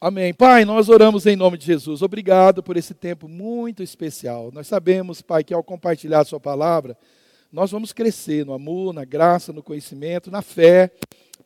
Amém. Pai, nós oramos em nome de Jesus. Obrigado por esse tempo muito especial. Nós sabemos, Pai, que ao compartilhar a Sua palavra, nós vamos crescer no amor, na graça, no conhecimento, na fé.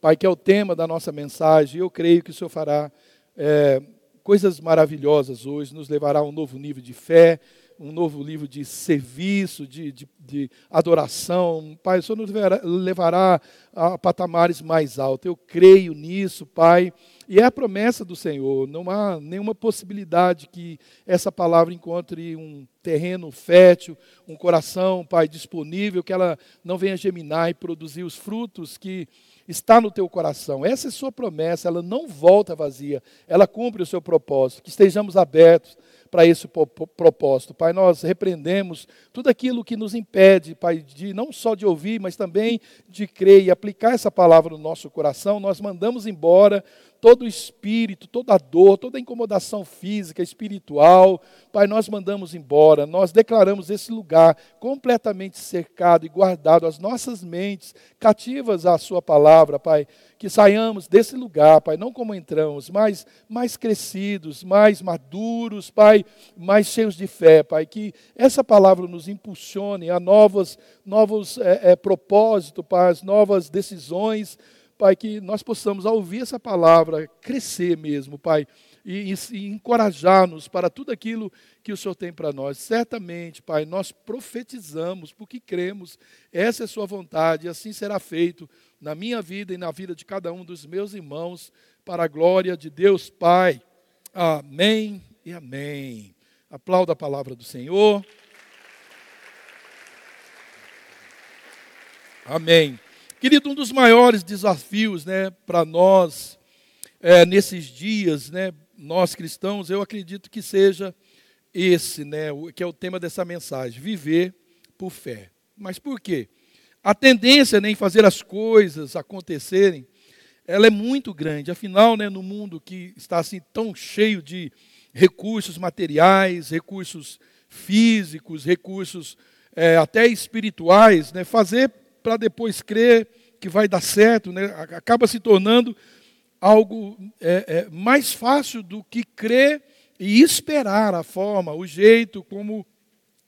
Pai, que é o tema da nossa mensagem. Eu creio que o Senhor fará é, coisas maravilhosas hoje, nos levará a um novo nível de fé, um novo livro de serviço, de, de, de, adoração. Pai, o Senhor nos levará a patamares mais altos. Eu creio nisso, Pai. E é a promessa do Senhor. Não há nenhuma possibilidade que essa palavra encontre um terreno fértil, um coração, Pai, disponível, que ela não venha geminar e produzir os frutos que está no teu coração. Essa é a sua promessa, ela não volta vazia, ela cumpre o seu propósito. Que estejamos abertos para esse propósito. Pai, nós repreendemos tudo aquilo que nos impede, Pai, de não só de ouvir, mas também de crer e aplicar essa palavra no nosso coração. Nós mandamos embora todo o espírito, toda a dor, toda a incomodação física, espiritual. Pai, nós mandamos embora, nós declaramos esse lugar completamente cercado e guardado, as nossas mentes cativas à Sua palavra, Pai. Que saiamos desse lugar, Pai, não como entramos, mas mais crescidos, mais maduros, Pai, mais cheios de fé, Pai. Que essa palavra nos impulsione a novos, novos é, é, propósitos, Pai, as novas decisões Pai, que nós possamos, ao ouvir essa palavra, crescer mesmo, Pai, e, e, encorajar-nos para tudo aquilo que o Senhor tem para nós. Certamente, Pai, nós profetizamos porque cremos, essa é a Sua vontade, e assim será feito na minha vida e na vida de cada um dos meus irmãos, para a glória de Deus Pai. Amém e amém. Aplauda a palavra do Senhor. Amém. Querido, um dos maiores desafios né, para nós é, nesses dias, né, nós cristãos, eu acredito que seja esse, né, que é o tema dessa mensagem: viver por fé. Mas por quê? A tendência né, em fazer as coisas acontecerem, ela é muito grande. Afinal, né, no mundo que está assim tão cheio de recursos materiais, recursos físicos, recursos é, até espirituais, né, fazer para depois crer que vai dar certo, né? acaba se tornando algo é, é, mais fácil do que crer e esperar a forma, o jeito como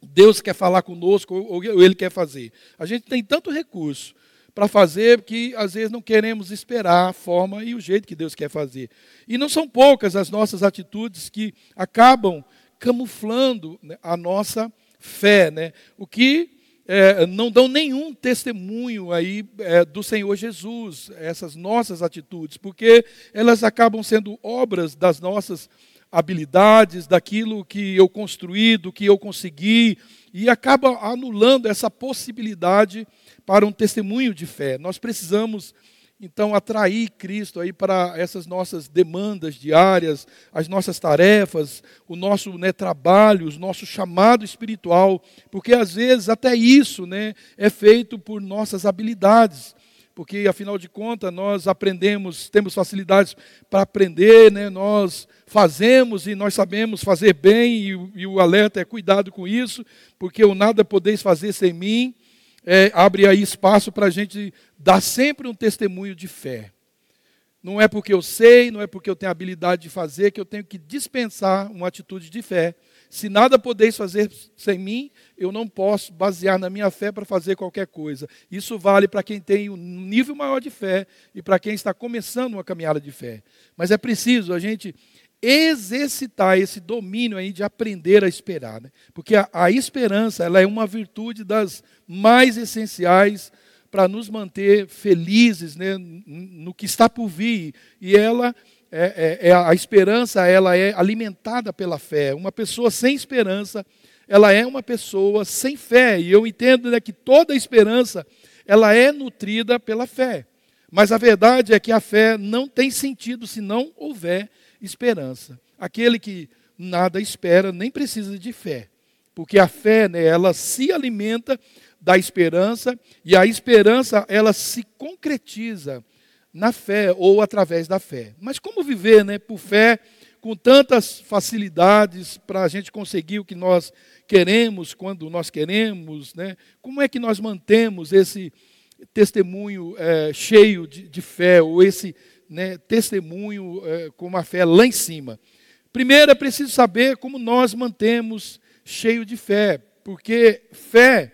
Deus quer falar conosco ou, ou Ele quer fazer. A gente tem tanto recurso para fazer que às vezes não queremos esperar a forma e o jeito que Deus quer fazer. E não são poucas as nossas atitudes que acabam camuflando né, a nossa fé, né? O que é, não dão nenhum testemunho aí é, do Senhor Jesus, essas nossas atitudes, porque elas acabam sendo obras das nossas habilidades, daquilo que eu construí, do que eu consegui, e acaba anulando essa possibilidade para um testemunho de fé. Nós precisamos então atrair Cristo aí para essas nossas demandas diárias, as nossas tarefas, o nosso né, trabalho, o nosso chamado espiritual, porque às vezes até isso né, é feito por nossas habilidades, porque afinal de contas nós aprendemos, temos facilidades para aprender, né, nós fazemos e nós sabemos fazer bem, e, e o alerta é cuidado com isso, porque o nada podeis fazer sem mim é, abre aí espaço para a gente dar sempre um testemunho de fé. Não é porque eu sei, não é porque eu tenho habilidade de fazer, que eu tenho que dispensar uma atitude de fé. Se nada podeis fazer sem mim, eu não posso basear na minha fé para fazer qualquer coisa. Isso vale para quem tem um nível maior de fé e para quem está começando uma caminhada de fé. Mas é preciso a gente exercitar esse domínio aí de aprender a esperar, né? porque a, a esperança ela é uma virtude das mais essenciais para nos manter felizes né, no que está por vir e ela é, é, é, a esperança ela é alimentada pela fé. Uma pessoa sem esperança ela é uma pessoa sem fé e eu entendo né, que toda esperança ela é nutrida pela fé. Mas a verdade é que a fé não tem sentido se não houver esperança. Aquele que nada espera nem precisa de fé, porque a fé, né, ela se alimenta da esperança e a esperança ela se concretiza na fé ou através da fé. Mas como viver, né, por fé, com tantas facilidades para a gente conseguir o que nós queremos quando nós queremos, né? Como é que nós mantemos esse testemunho é, cheio de, de fé ou esse né, testemunho é, com uma fé lá em cima. Primeiro é preciso saber como nós mantemos cheio de fé, porque fé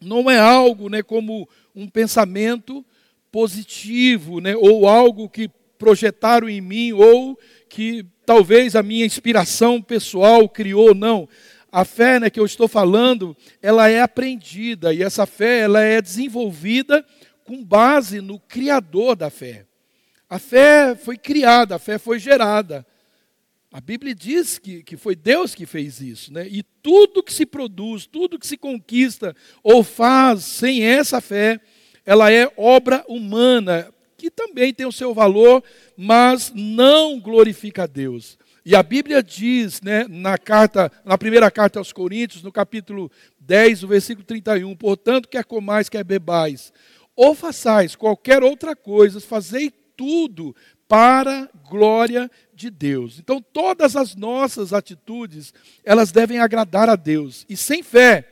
não é algo né, como um pensamento positivo, né, ou algo que projetaram em mim, ou que talvez a minha inspiração pessoal criou, não. A fé né, que eu estou falando, ela é aprendida, e essa fé ela é desenvolvida com base no Criador da fé. A fé foi criada, a fé foi gerada. A Bíblia diz que, que foi Deus que fez isso, né? E tudo que se produz, tudo que se conquista ou faz sem essa fé, ela é obra humana, que também tem o seu valor, mas não glorifica a Deus. E a Bíblia diz, né, na carta, na primeira carta aos Coríntios, no capítulo 10, o versículo 31, portanto, quer comais, quer bebais, ou façais qualquer outra coisa, fazei tudo para glória de Deus. Então, todas as nossas atitudes, elas devem agradar a Deus. E sem fé,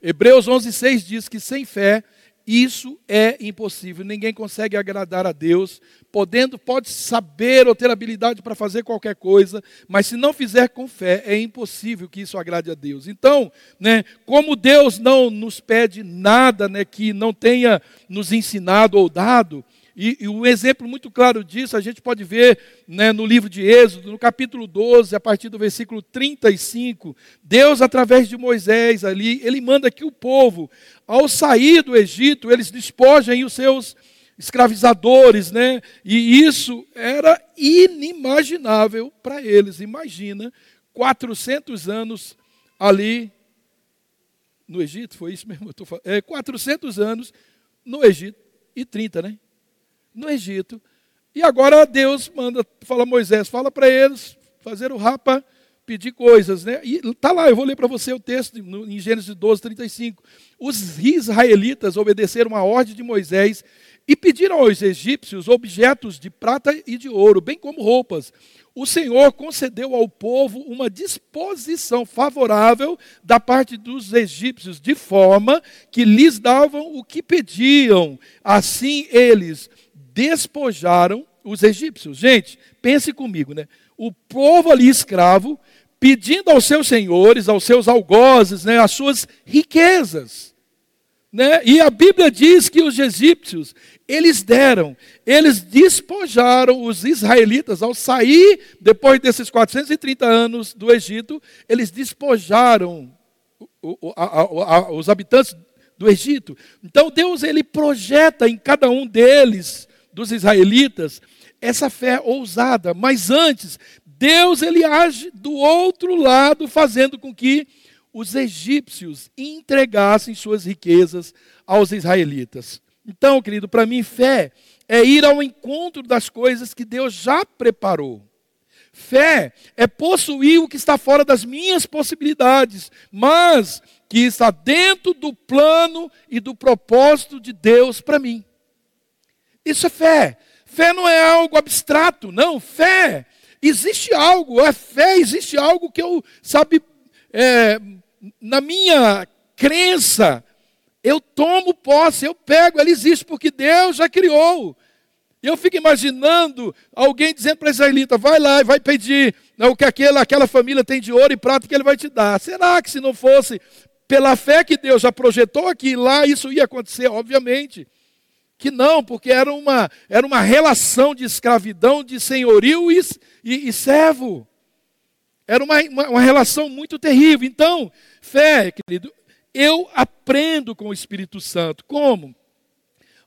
Hebreus 11:6 diz que sem fé isso é impossível. Ninguém consegue agradar a Deus, podendo pode saber ou ter habilidade para fazer qualquer coisa, mas se não fizer com fé, é impossível que isso agrade a Deus. Então, né, como Deus não nos pede nada, né, que não tenha nos ensinado ou dado, e, e um exemplo muito claro disso a gente pode ver né, no livro de Êxodo, no capítulo 12, a partir do versículo 35. Deus, através de Moisés ali, ele manda que o povo, ao sair do Egito, eles despojem os seus escravizadores, né? E isso era inimaginável para eles. Imagina 400 anos ali no Egito, foi isso mesmo? Eu tô falando. É, 400 anos no Egito e 30, né? No Egito. E agora Deus manda, fala Moisés, fala para eles fazer o rapa, pedir coisas, né? E tá lá, eu vou ler para você o texto em Gênesis 12, 35. Os israelitas obedeceram a ordem de Moisés e pediram aos egípcios objetos de prata e de ouro, bem como roupas. O Senhor concedeu ao povo uma disposição favorável da parte dos egípcios, de forma que lhes davam o que pediam. Assim eles despojaram os egípcios. Gente, pense comigo, né? O povo ali escravo pedindo aos seus senhores, aos seus algozes, né, as suas riquezas. Né? E a Bíblia diz que os egípcios, eles deram, eles despojaram os israelitas ao sair, depois desses 430 anos do Egito, eles despojaram os habitantes do Egito. Então Deus ele projeta em cada um deles dos israelitas essa fé ousada, mas antes, Deus ele age do outro lado, fazendo com que os egípcios entregassem suas riquezas aos israelitas. Então, querido, para mim, fé é ir ao encontro das coisas que Deus já preparou. Fé é possuir o que está fora das minhas possibilidades, mas que está dentro do plano e do propósito de Deus para mim. Isso é fé. Fé não é algo abstrato, não. Fé, existe algo. É fé, existe algo que eu, sabe, é, na minha crença, eu tomo posse, eu pego, ela existe, porque Deus já criou. Eu fico imaginando alguém dizendo para israelita: vai lá e vai pedir né, o que aquela, aquela família tem de ouro e prata que ele vai te dar. Será que se não fosse pela fé que Deus já projetou aqui lá, isso ia acontecer? Obviamente que não, porque era uma, era uma relação de escravidão, de senhorio e, e, e servo. Era uma, uma, uma relação muito terrível. Então, fé, querido, eu aprendo com o Espírito Santo. Como?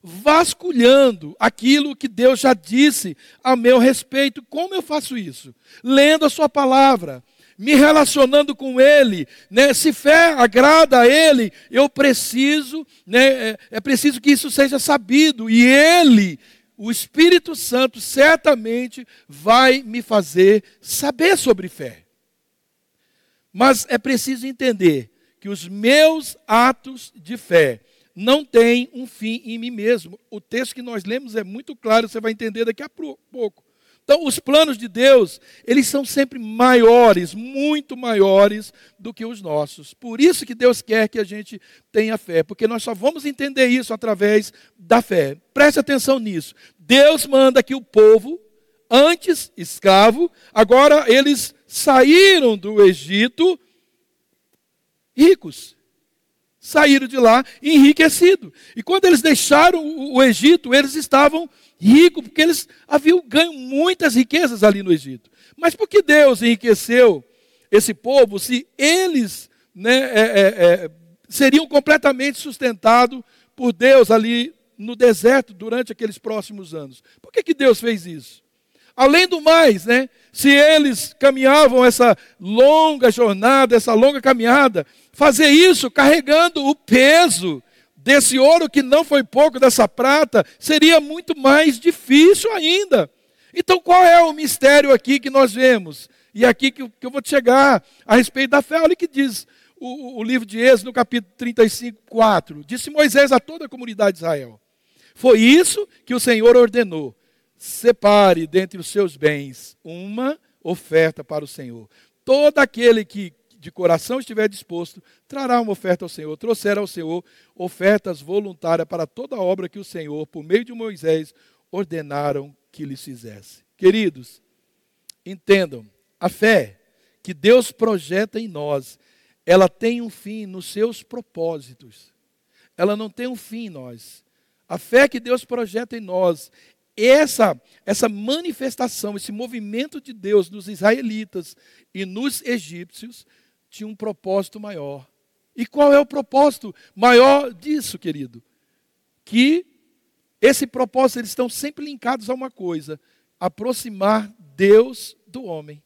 vasculhando aquilo que Deus já disse a meu respeito. Como eu faço isso? Lendo a Sua palavra, me relacionando com Ele, né? se fé agrada a Ele, eu preciso, né? é, é preciso que isso seja sabido, e Ele, o Espírito Santo, certamente vai me fazer saber sobre fé. Mas é preciso entender que os meus atos de fé não têm um fim em mim mesmo. O texto que nós lemos é muito claro, você vai entender daqui a pouco. Então, os planos de Deus, eles são sempre maiores, muito maiores do que os nossos. Por isso que Deus quer que a gente tenha fé, porque nós só vamos entender isso através da fé. Preste atenção nisso. Deus manda que o povo, antes escravo, agora eles saíram do Egito ricos saíram de lá enriquecidos. E quando eles deixaram o Egito, eles estavam ricos, porque eles haviam ganho muitas riquezas ali no Egito. Mas por que Deus enriqueceu esse povo se eles né, é, é, é, seriam completamente sustentados por Deus ali no deserto durante aqueles próximos anos? Por que, que Deus fez isso? Além do mais, né, se eles caminhavam essa longa jornada, essa longa caminhada, fazer isso carregando o peso desse ouro que não foi pouco, dessa prata, seria muito mais difícil ainda. Então, qual é o mistério aqui que nós vemos? E aqui que eu vou chegar a respeito da fé. Olha o que diz o, o livro de Êxodo, no capítulo 35, 4. Disse Moisés a toda a comunidade de Israel: Foi isso que o Senhor ordenou. Separe dentre os seus bens uma oferta para o Senhor. Todo aquele que de coração estiver disposto, trará uma oferta ao Senhor. Trouxer ao Senhor ofertas voluntárias para toda a obra que o Senhor, por meio de Moisés, ordenaram que lhes fizesse. Queridos, entendam, a fé que Deus projeta em nós, ela tem um fim nos seus propósitos. Ela não tem um fim em nós. A fé que Deus projeta em nós, essa, essa manifestação, esse movimento de Deus nos israelitas e nos egípcios, tinha um propósito maior. E qual é o propósito maior disso, querido? Que esse propósito, eles estão sempre linkados a uma coisa: aproximar Deus do homem.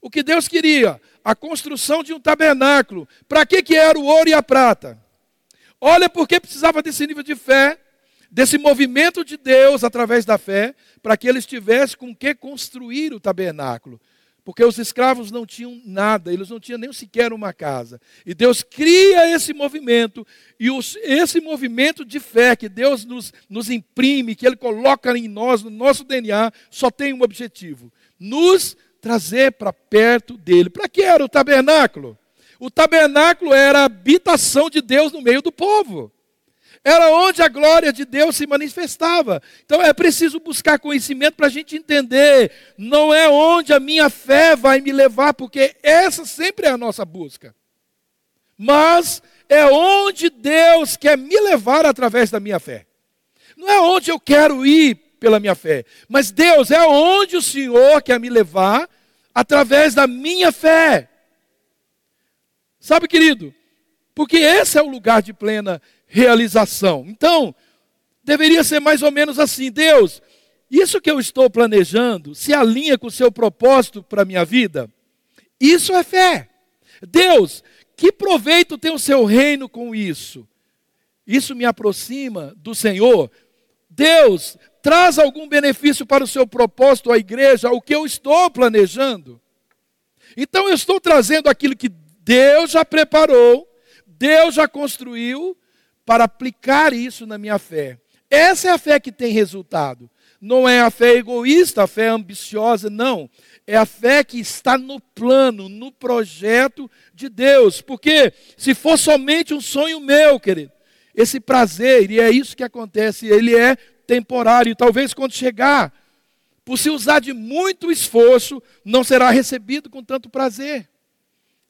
O que Deus queria? A construção de um tabernáculo. Para que, que era o ouro e a prata? Olha porque precisava desse nível de fé, desse movimento de Deus através da fé, para que eles tivessem com que construir o tabernáculo. Porque os escravos não tinham nada, eles não tinham nem sequer uma casa. E Deus cria esse movimento, e os, esse movimento de fé que Deus nos, nos imprime, que Ele coloca em nós, no nosso DNA, só tem um objetivo: nos trazer para perto dele. Para que era o tabernáculo? O tabernáculo era a habitação de Deus no meio do povo era onde a glória de Deus se manifestava. Então é preciso buscar conhecimento para a gente entender. Não é onde a minha fé vai me levar, porque essa sempre é a nossa busca. Mas é onde Deus quer me levar através da minha fé. Não é onde eu quero ir pela minha fé, mas Deus é onde o Senhor quer me levar através da minha fé. Sabe, querido? Porque esse é o lugar de plena realização. Então, deveria ser mais ou menos assim: Deus, isso que eu estou planejando se alinha com o seu propósito para a minha vida? Isso é fé. Deus, que proveito tem o seu reino com isso? Isso me aproxima do Senhor. Deus, traz algum benefício para o seu propósito à igreja, o que eu estou planejando? Então eu estou trazendo aquilo que Deus já preparou, Deus já construiu, para aplicar isso na minha fé. Essa é a fé que tem resultado. Não é a fé egoísta, a fé ambiciosa, não. É a fé que está no plano, no projeto de Deus. Porque se for somente um sonho meu, querido, esse prazer, e é isso que acontece, ele é temporário. Talvez quando chegar, por se usar de muito esforço, não será recebido com tanto prazer.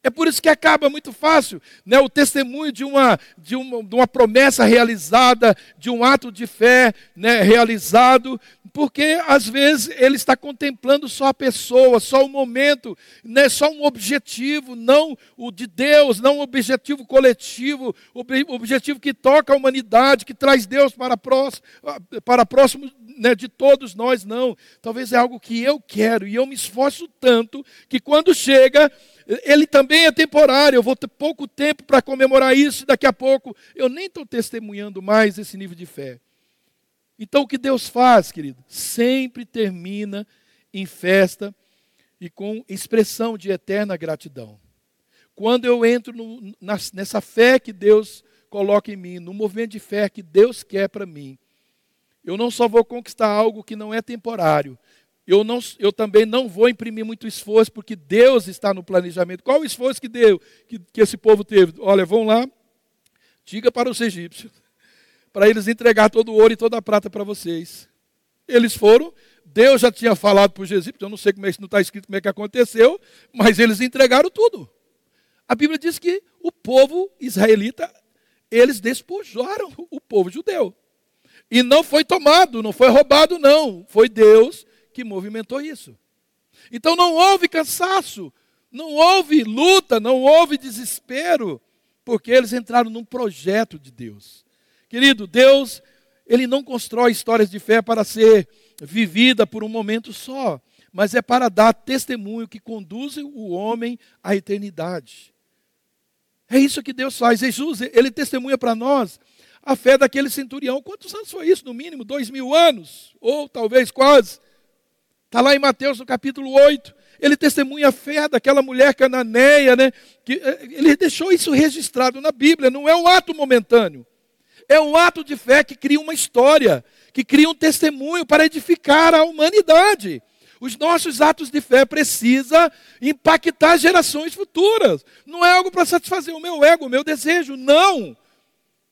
É por isso que acaba muito fácil né, o testemunho de uma, de, uma, de uma promessa realizada, de um ato de fé né, realizado, porque às vezes ele está contemplando só a pessoa, só o momento, né, só um objetivo, não o de Deus, não um objetivo coletivo, o objetivo que toca a humanidade, que traz Deus para próximo, para próximo né, de todos nós, não. Talvez é algo que eu quero e eu me esforço tanto que quando chega ele também é temporário. Eu vou ter pouco tempo para comemorar isso, e daqui a pouco eu nem estou testemunhando mais esse nível de fé. Então, o que Deus faz, querido? Sempre termina em festa e com expressão de eterna gratidão. Quando eu entro no, nessa fé que Deus coloca em mim, no movimento de fé que Deus quer para mim, eu não só vou conquistar algo que não é temporário, eu, não, eu também não vou imprimir muito esforço, porque Deus está no planejamento. Qual o esforço que deu, que, que esse povo teve? Olha, vão lá, diga para os egípcios, para eles entregar todo o ouro e toda a prata para vocês. Eles foram, Deus já tinha falado para os egípcios, eu não sei como é que não está escrito como é que aconteceu, mas eles entregaram tudo. A Bíblia diz que o povo israelita, eles despojaram o povo judeu. E não foi tomado, não foi roubado, não. Foi Deus que movimentou isso. Então não houve cansaço, não houve luta, não houve desespero, porque eles entraram num projeto de Deus. Querido, Deus, ele não constrói histórias de fé para ser vivida por um momento só, mas é para dar testemunho que conduz o homem à eternidade. É isso que Deus faz. Jesus, ele testemunha para nós a fé daquele centurião. Quantos anos foi isso? No mínimo, dois mil anos, ou talvez quase. Está lá em Mateus, no capítulo 8. Ele testemunha a fé daquela mulher cananeia, né? Que, eh, ele deixou isso registrado na Bíblia. Não é um ato momentâneo. É um ato de fé que cria uma história, que cria um testemunho para edificar a humanidade. Os nossos atos de fé precisam impactar gerações futuras. Não é algo para satisfazer o meu ego, o meu desejo. Não.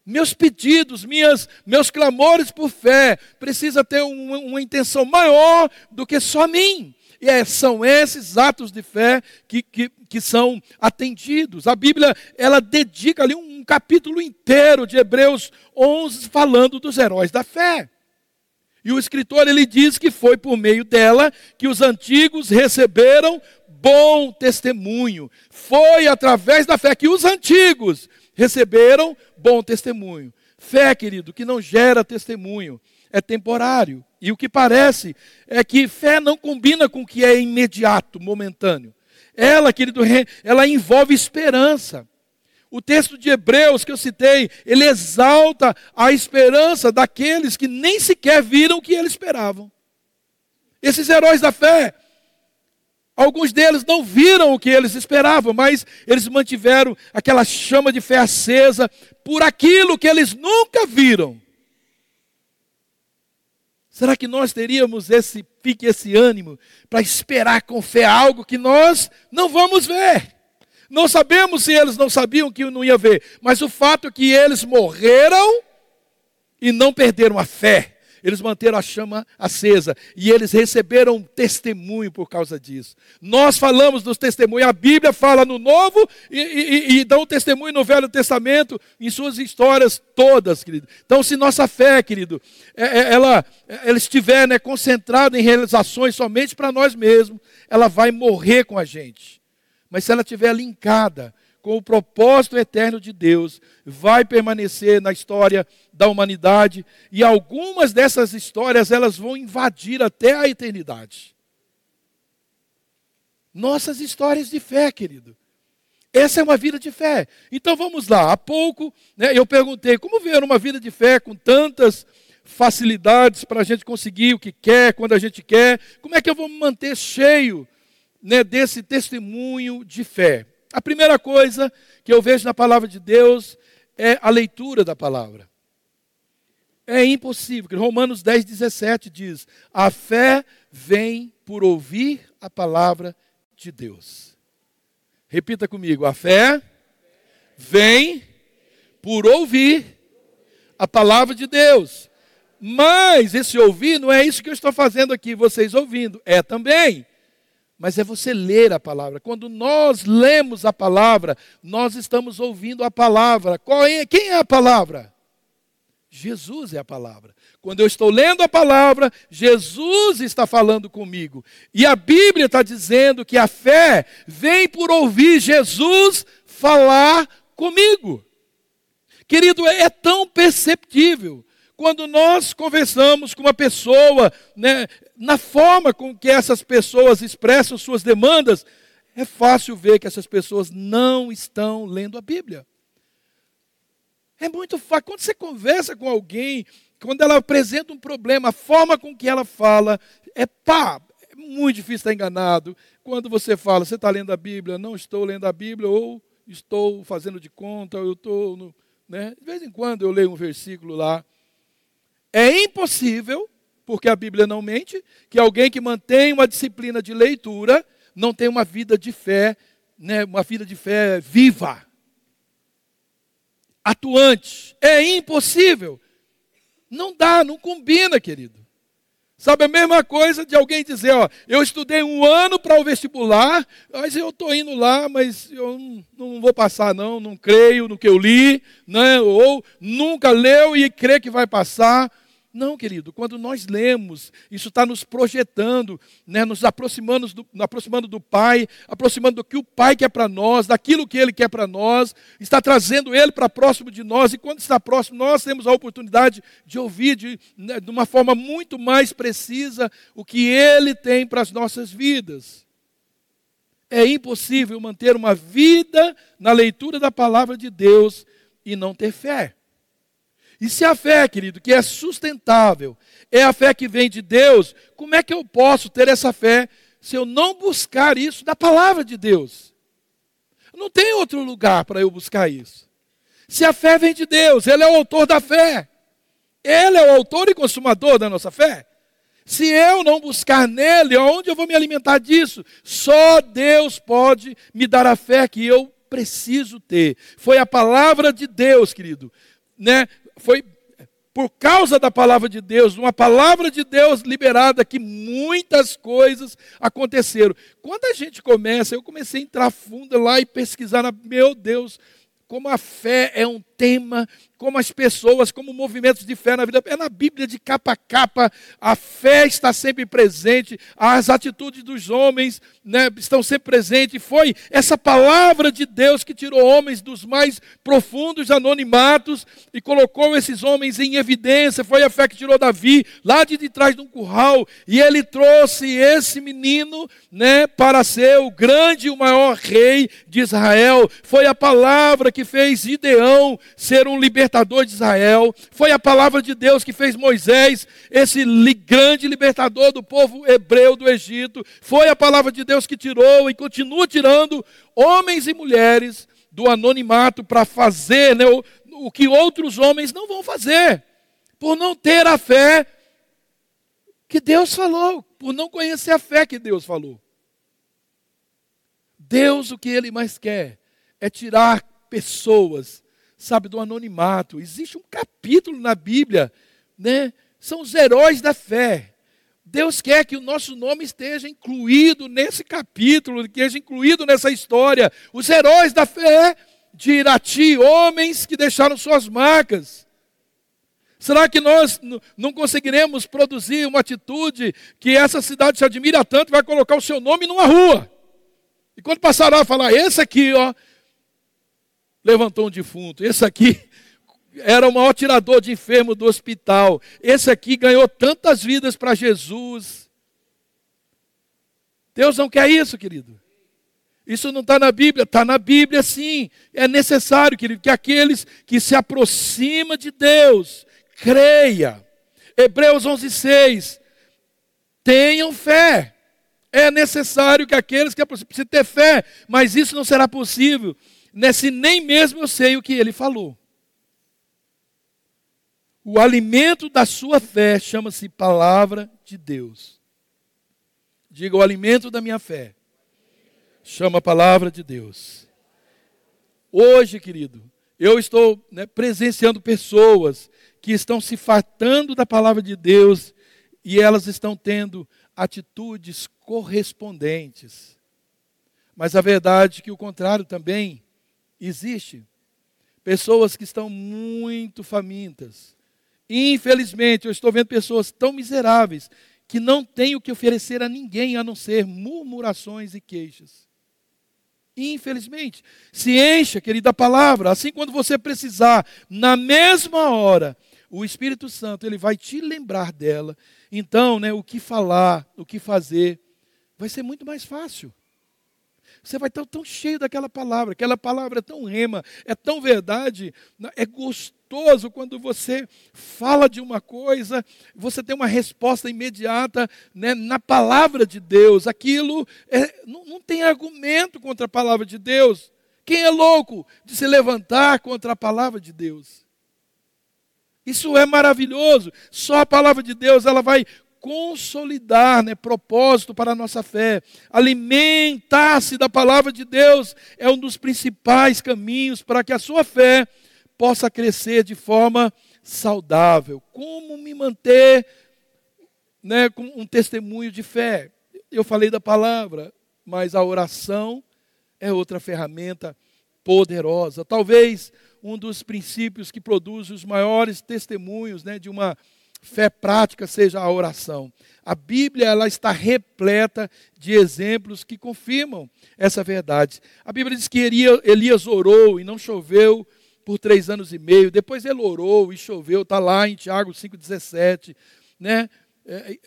Meus pedidos, minhas, meus clamores por fé, precisa ter uma, uma intenção maior do que só mim. E é, são esses atos de fé que, que, que são atendidos. A Bíblia, ela dedica ali um capítulo inteiro de Hebreus 11 falando dos heróis da fé. E o escritor ele diz que foi por meio dela que os antigos receberam bom testemunho. Foi através da fé que os antigos receberam bom testemunho. Fé, querido, que não gera testemunho, é temporário. E o que parece é que fé não combina com o que é imediato, momentâneo. Ela, querido, ela envolve esperança. O texto de Hebreus que eu citei, ele exalta a esperança daqueles que nem sequer viram o que eles esperavam. Esses heróis da fé, Alguns deles não viram o que eles esperavam, mas eles mantiveram aquela chama de fé acesa por aquilo que eles nunca viram. Será que nós teríamos esse pique, esse ânimo para esperar com fé algo que nós não vamos ver? Não sabemos se eles não sabiam que não ia ver, mas o fato é que eles morreram e não perderam a fé eles manteram a chama acesa e eles receberam testemunho por causa disso. Nós falamos dos testemunhos, a Bíblia fala no Novo e, e, e dá um testemunho no Velho Testamento, em suas histórias todas, querido. Então, se nossa fé, querido, é, é, ela, ela estiver né, concentrada em realizações somente para nós mesmos, ela vai morrer com a gente. Mas se ela estiver linkada com o propósito eterno de Deus, vai permanecer na história da humanidade e algumas dessas histórias elas vão invadir até a eternidade. Nossas histórias de fé, querido. Essa é uma vida de fé. Então vamos lá. Há pouco né, eu perguntei como ver uma vida de fé com tantas facilidades para a gente conseguir o que quer, quando a gente quer. Como é que eu vou me manter cheio né, desse testemunho de fé? A primeira coisa que eu vejo na palavra de Deus é a leitura da palavra. É impossível. Romanos 10, 17 diz: A fé vem por ouvir a palavra de Deus. Repita comigo: a fé vem por ouvir a palavra de Deus. Mas esse ouvir não é isso que eu estou fazendo aqui, vocês ouvindo, é também mas é você ler a palavra. Quando nós lemos a palavra, nós estamos ouvindo a palavra. É, quem é a palavra? Jesus é a palavra. Quando eu estou lendo a palavra, Jesus está falando comigo. E a Bíblia está dizendo que a fé vem por ouvir Jesus falar comigo. Querido, é tão perceptível. Quando nós conversamos com uma pessoa, né, na forma com que essas pessoas expressam suas demandas, é fácil ver que essas pessoas não estão lendo a Bíblia. É muito fácil. Quando você conversa com alguém, quando ela apresenta um problema, a forma com que ela fala, é pá, é muito difícil estar enganado. Quando você fala, você está lendo a Bíblia, não estou lendo a Bíblia, ou estou fazendo de conta, ou eu estou. No, né? De vez em quando eu leio um versículo lá. É impossível porque a Bíblia não mente, que alguém que mantém uma disciplina de leitura não tem uma vida de fé, né, uma vida de fé viva, atuante. É impossível. Não dá, não combina, querido. Sabe a mesma coisa de alguém dizer, ó, eu estudei um ano para o vestibular, mas eu estou indo lá, mas eu não, não, vou passar não, não creio no que eu li, né? ou nunca leu e crê que vai passar. Não, querido, quando nós lemos, isso está nos projetando, né, nos aproximando do, aproximando do Pai, aproximando do que o Pai quer para nós, daquilo que Ele quer para nós, está trazendo Ele para próximo de nós, e quando está próximo, nós temos a oportunidade de ouvir de, né, de uma forma muito mais precisa o que Ele tem para as nossas vidas. É impossível manter uma vida na leitura da palavra de Deus e não ter fé. E se a fé, querido, que é sustentável, é a fé que vem de Deus, como é que eu posso ter essa fé se eu não buscar isso da palavra de Deus? Não tem outro lugar para eu buscar isso. Se a fé vem de Deus, Ele é o autor da fé. Ele é o autor e consumador da nossa fé. Se eu não buscar nele, aonde eu vou me alimentar disso? Só Deus pode me dar a fé que eu preciso ter. Foi a palavra de Deus, querido, né, foi por causa da palavra de Deus, uma palavra de Deus liberada, que muitas coisas aconteceram. Quando a gente começa, eu comecei a entrar fundo lá e pesquisar, meu Deus, como a fé é um tema como as pessoas, como movimentos de fé na vida. É na Bíblia de capa a capa, a fé está sempre presente, as atitudes dos homens né, estão sempre presentes. Foi essa palavra de Deus que tirou homens dos mais profundos anonimatos e colocou esses homens em evidência. Foi a fé que tirou Davi lá de, de trás de um curral e ele trouxe esse menino né, para ser o grande e o maior rei de Israel. Foi a palavra que fez Gideão ser um libertador de Israel, foi a palavra de Deus que fez Moisés, esse grande libertador do povo hebreu do Egito, foi a palavra de Deus que tirou e continua tirando homens e mulheres do anonimato para fazer né, o, o que outros homens não vão fazer, por não ter a fé que Deus falou, por não conhecer a fé que Deus falou. Deus, o que Ele mais quer é tirar pessoas sabe, do anonimato. Existe um capítulo na Bíblia, né? São os heróis da fé. Deus quer que o nosso nome esteja incluído nesse capítulo, que esteja incluído nessa história. Os heróis da fé de Irati, homens que deixaram suas marcas. Será que nós não conseguiremos produzir uma atitude que essa cidade se admira tanto, vai colocar o seu nome numa rua? E quando passar lá, falar, esse aqui, ó, levantou um defunto. Esse aqui era o maior tirador de enfermo do hospital. Esse aqui ganhou tantas vidas para Jesus. Deus não quer isso, querido. Isso não está na Bíblia, está na Bíblia sim. É necessário, querido, que aqueles que se aproximam de Deus, creia. Hebreus 11,6. Tenham fé. É necessário que aqueles que aproximam, precisam ter fé, mas isso não será possível nesse nem mesmo eu sei o que ele falou. O alimento da sua fé chama-se palavra de Deus. Diga, o alimento da minha fé chama a palavra de Deus. Hoje, querido, eu estou né, presenciando pessoas que estão se fartando da palavra de Deus e elas estão tendo atitudes correspondentes. Mas a verdade é que o contrário também Existe pessoas que estão muito famintas. Infelizmente, eu estou vendo pessoas tão miseráveis que não têm o que oferecer a ninguém a não ser murmurações e queixas. Infelizmente, se encha, querida, palavra, assim quando você precisar, na mesma hora, o Espírito Santo, ele vai te lembrar dela. Então, né, o que falar, o que fazer, vai ser muito mais fácil. Você vai estar tão cheio daquela palavra, aquela palavra é tão rema, é tão verdade, né? é gostoso quando você fala de uma coisa, você tem uma resposta imediata né, na palavra de Deus. Aquilo é, não, não tem argumento contra a palavra de Deus. Quem é louco de se levantar contra a palavra de Deus? Isso é maravilhoso. Só a palavra de Deus ela vai consolidar né, propósito para a nossa fé. Alimentar-se da palavra de Deus é um dos principais caminhos para que a sua fé possa crescer de forma saudável. Como me manter né, com um testemunho de fé? Eu falei da palavra, mas a oração é outra ferramenta poderosa. Talvez um dos princípios que produz os maiores testemunhos né, de uma fé prática seja a oração. A Bíblia ela está repleta de exemplos que confirmam essa verdade. A Bíblia diz que Elias orou e não choveu por três anos e meio. Depois ele orou e choveu. Está lá em Tiago 5,17. Né? É,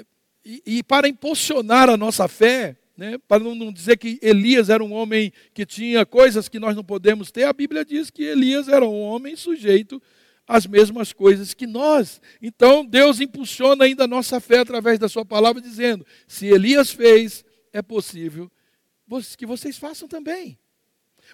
e, e para impulsionar a nossa fé, né, para não dizer que Elias era um homem que tinha coisas que nós não podemos ter, a Bíblia diz que Elias era um homem sujeito as mesmas coisas que nós. Então, Deus impulsiona ainda a nossa fé através da Sua palavra, dizendo: se Elias fez, é possível que vocês façam também.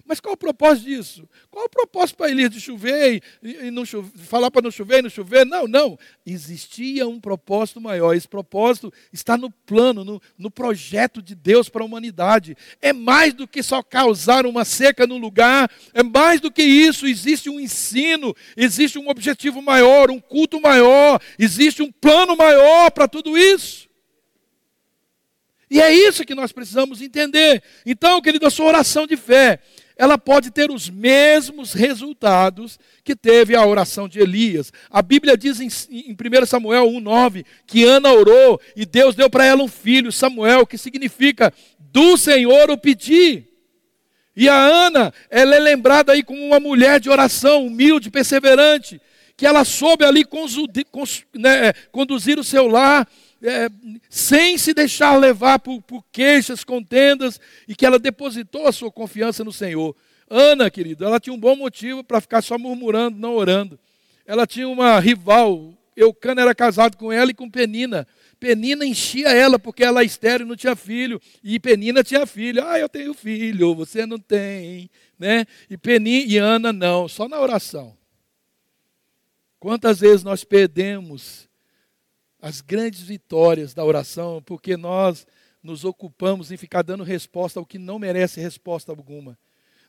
Mas qual o propósito disso? Qual o propósito para Elias de chover e, não chover, falar para não chover e não chover? Não, não. Existia um propósito maior. Esse propósito está no plano, no, no projeto de Deus para a humanidade. É mais do que só causar uma seca no lugar. É mais do que isso. Existe um ensino, existe um objetivo maior, um culto maior, existe um plano maior para tudo isso. E é isso que nós precisamos entender. Então, querido, a sua oração de fé ela pode ter os mesmos resultados que teve a oração de Elias. A Bíblia diz em, em 1 Samuel 1,9 que Ana orou e Deus deu para ela um filho, Samuel, que significa do Senhor o pedir. E a Ana, ela é lembrada aí como uma mulher de oração, humilde, perseverante, que ela soube ali né, conduzir o seu lar é, sem se deixar levar por, por queixas, contendas, e que ela depositou a sua confiança no Senhor. Ana, querido, ela tinha um bom motivo para ficar só murmurando, não orando. Ela tinha uma rival, Eucana era casado com ela e com Penina. Penina enchia ela porque ela é estéreo não tinha filho. E Penina tinha filho. Ah, eu tenho filho, você não tem. Né? E Penina e Ana não, só na oração. Quantas vezes nós perdemos as grandes vitórias da oração, porque nós nos ocupamos em ficar dando resposta ao que não merece resposta alguma.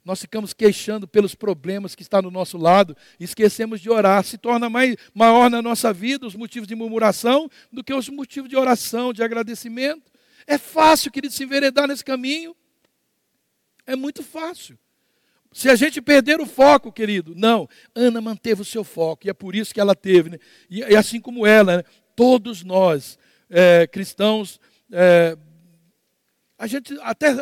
Nós ficamos queixando pelos problemas que está no nosso lado esquecemos de orar. Se torna mais, maior na nossa vida os motivos de murmuração do que os motivos de oração, de agradecimento. É fácil, querido, se enveredar nesse caminho. É muito fácil. Se a gente perder o foco, querido, não. Ana manteve o seu foco e é por isso que ela teve. Né? E, e, assim como ela, né? Todos nós, é, cristãos, é, a gente até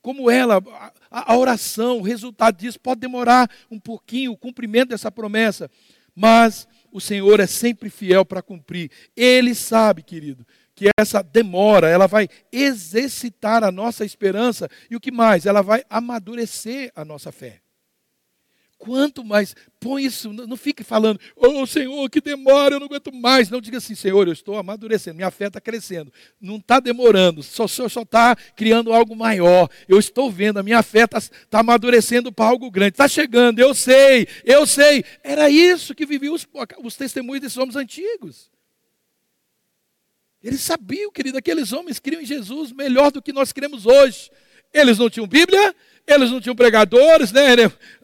como ela, a, a, oração, o resultado disso pode demorar um pouquinho, o cumprimento dessa promessa, mas o Senhor é sempre fiel para cumprir. Ele sabe, querido, que essa demora, ela vai exercitar a nossa esperança e o que mais? Ela vai amadurecer a nossa fé. Quanto mais, põe isso, não fique falando, oh Senhor, que demora, eu não aguento mais. Não diga assim, Senhor, eu estou amadurecendo, minha fé está crescendo. Não está demorando, só, o Senhor só está criando algo maior. Eu estou vendo, a minha fé está tá amadurecendo para algo grande. Está chegando, eu sei, eu sei. Era isso que viviam os, os testemunhos desses homens antigos. Eles sabiam, querido, aqueles homens criam em Jesus melhor do que nós queremos hoje. Eles não tinham Bíblia, eles não tinham pregadores, né?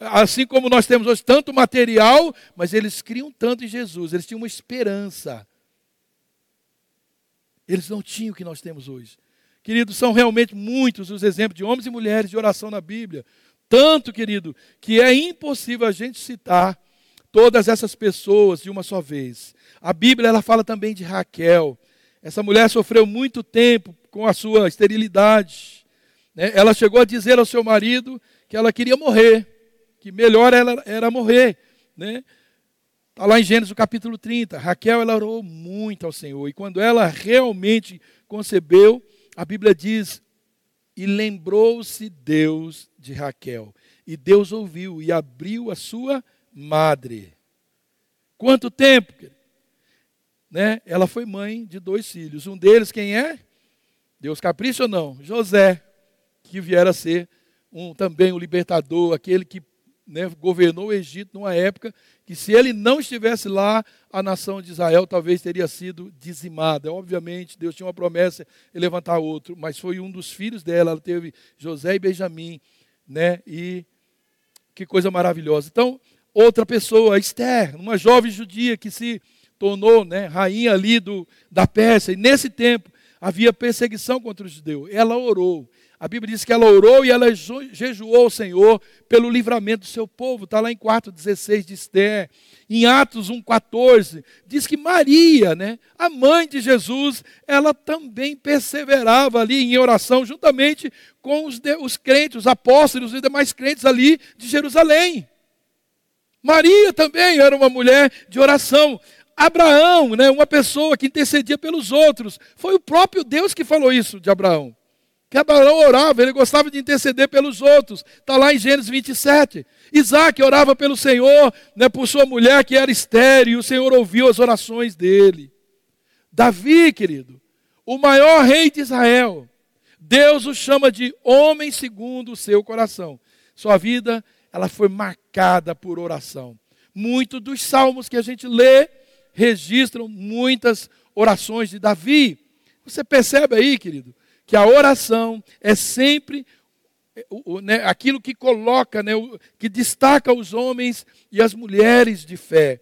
assim como nós temos hoje tanto material, mas eles criam tanto em Jesus, eles tinham uma esperança. Eles não tinham o que nós temos hoje. Queridos, são realmente muitos os exemplos de homens e mulheres de oração na Bíblia. Tanto, querido, que é impossível a gente citar todas essas pessoas de uma só vez. A Bíblia ela fala também de Raquel. Essa mulher sofreu muito tempo com a sua esterilidade. Né? Ela chegou a dizer ao seu marido que ela queria morrer, que melhor ela era morrer. Né? Está lá em Gênesis capítulo 30. Raquel ela orou muito ao Senhor. E quando ela realmente concebeu, a Bíblia diz: E lembrou-se Deus de Raquel. E Deus ouviu e abriu a sua madre. Quanto tempo? Né? Ela foi mãe de dois filhos. Um deles, quem é? Deus capricha ou não? José que vier a ser um, também o libertador, aquele que né, governou o Egito numa época que, se ele não estivesse lá, a nação de Israel talvez teria sido dizimada. Obviamente, Deus tinha uma promessa de levantar outro, mas foi um dos filhos dela. Ela teve José e Benjamim, né? E que coisa maravilhosa. Então, outra pessoa, Esther, uma jovem judia que se tornou né, rainha ali do, da Pérsia, e nesse tempo havia perseguição contra os judeus. Ela orou. A Bíblia diz que ela orou e ela jejuou ao Senhor pelo livramento do seu povo. Está lá em 4,16 de Esther. Em Atos 1,14, diz que Maria, né, a mãe de Jesus, ela também perseverava ali em oração, juntamente com os, os crentes, os apóstolos e os demais crentes ali de Jerusalém. Maria também era uma mulher de oração. Abraão, né, uma pessoa que intercedia pelos outros. Foi o próprio Deus que falou isso de Abraão. Que Abraão orava, ele gostava de interceder pelos outros. Está lá em Gênesis 27. Isaac orava pelo Senhor, né, por sua mulher que era estéreo, e o Senhor ouviu as orações dele. Davi, querido, o maior rei de Israel, Deus o chama de homem segundo o seu coração. Sua vida, ela foi marcada por oração. Muitos dos salmos que a gente lê, registram muitas orações de Davi. Você percebe aí, querido, que a oração é sempre né, aquilo que coloca, né, que destaca os homens e as mulheres de fé.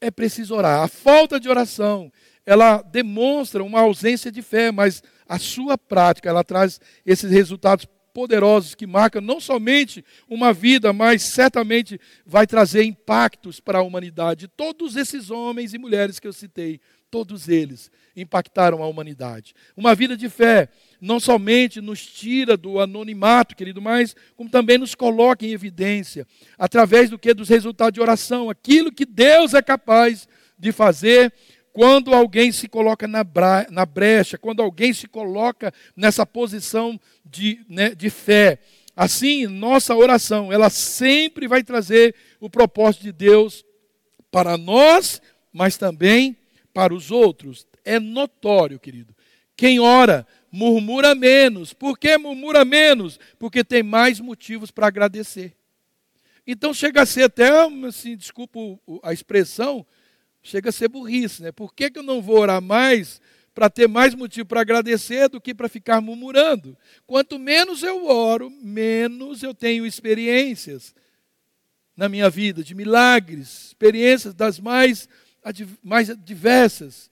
É preciso orar. A falta de oração, ela demonstra uma ausência de fé, mas a sua prática, ela traz esses resultados poderosos que marcam não somente uma vida, mas certamente vai trazer impactos para a humanidade. Todos esses homens e mulheres que eu citei, todos eles impactaram a humanidade. Uma vida de fé não somente nos tira do anonimato, querido, mas como também nos coloca em evidência através do que dos resultados de oração, aquilo que Deus é capaz de fazer quando alguém se coloca na, na brecha, quando alguém se coloca nessa posição de, né, de fé. Assim, nossa oração, ela sempre vai trazer o propósito de Deus para nós, mas também para os outros. É notório, querido. Quem ora murmura menos. Por que murmura menos? Porque tem mais motivos para agradecer. Então chega a ser até, assim, desculpa a expressão, chega a ser burrice, né? Por que, que eu não vou orar mais para ter mais motivo para agradecer do que para ficar murmurando? Quanto menos eu oro, menos eu tenho experiências na minha vida de milagres, experiências das mais, mais diversas.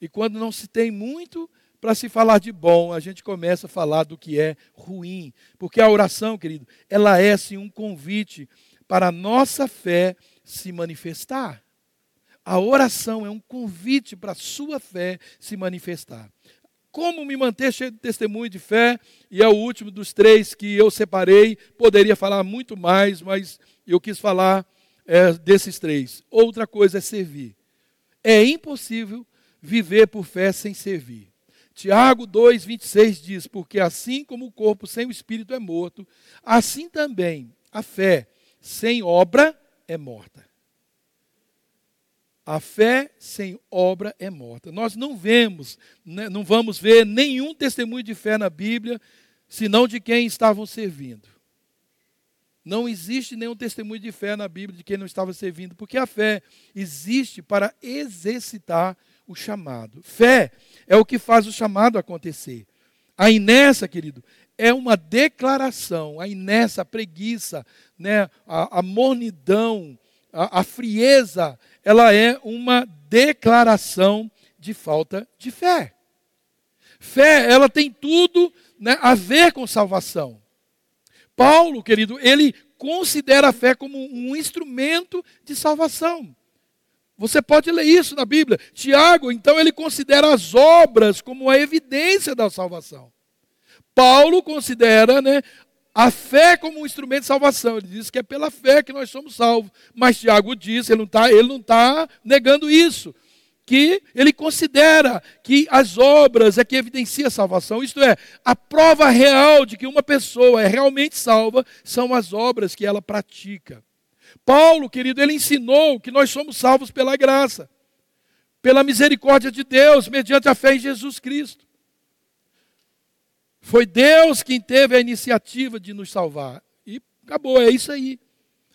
E quando não se tem muito para se falar de bom, a gente começa a falar do que é ruim. Porque a oração, querido, ela é sim um convite para a nossa fé se manifestar. A oração é um convite para a sua fé se manifestar. Como me manter cheio de testemunho de fé? E é o último dos três que eu separei. Poderia falar muito mais, mas eu quis falar é, desses três. Outra coisa é servir. É impossível viver por fé sem servir. Tiago 2, 26 diz: Porque assim como o corpo sem o espírito é morto, assim também a fé sem obra é morta. A fé sem obra é morta. Nós não vemos, né, não vamos ver nenhum testemunho de fé na Bíblia, senão de quem estavam servindo. Não existe nenhum testemunho de fé na Bíblia de quem não estava servindo, porque a fé existe para exercitar o chamado. Fé é o que faz o chamado acontecer. A inércia, querido, é uma declaração. A inércia, a preguiça, né, a, a mornidão, a, a frieza, ela é uma declaração de falta de fé. Fé, ela tem tudo né, a ver com salvação. Paulo, querido, ele considera a fé como um instrumento de salvação. Você pode ler isso na Bíblia. Tiago, então, ele considera as obras como a evidência da salvação. Paulo considera né, a fé como um instrumento de salvação. Ele diz que é pela fé que nós somos salvos. Mas Tiago diz, ele não está tá negando isso. Que ele considera que as obras é que evidencia a salvação. Isto é, a prova real de que uma pessoa é realmente salva são as obras que ela pratica. Paulo, querido, ele ensinou que nós somos salvos pela graça, pela misericórdia de Deus, mediante a fé em Jesus Cristo. Foi Deus quem teve a iniciativa de nos salvar. E acabou, é isso aí.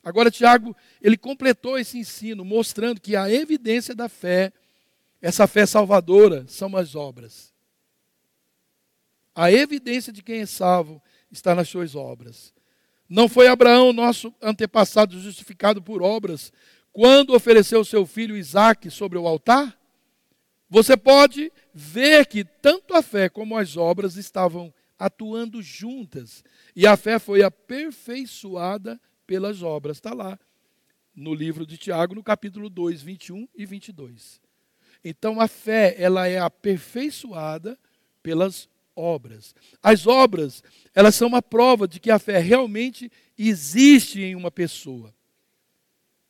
Agora, Tiago, ele completou esse ensino, mostrando que a evidência da fé, essa fé salvadora, são as obras. A evidência de quem é salvo está nas suas obras. Não foi Abraão, nosso antepassado, justificado por obras, quando ofereceu seu filho Isaque sobre o altar? Você pode ver que tanto a fé como as obras estavam atuando juntas. E a fé foi aperfeiçoada pelas obras. Está lá no livro de Tiago, no capítulo 2, 21 e 22. Então a fé, ela é aperfeiçoada pelas obras. As obras, elas são uma prova de que a fé realmente existe em uma pessoa.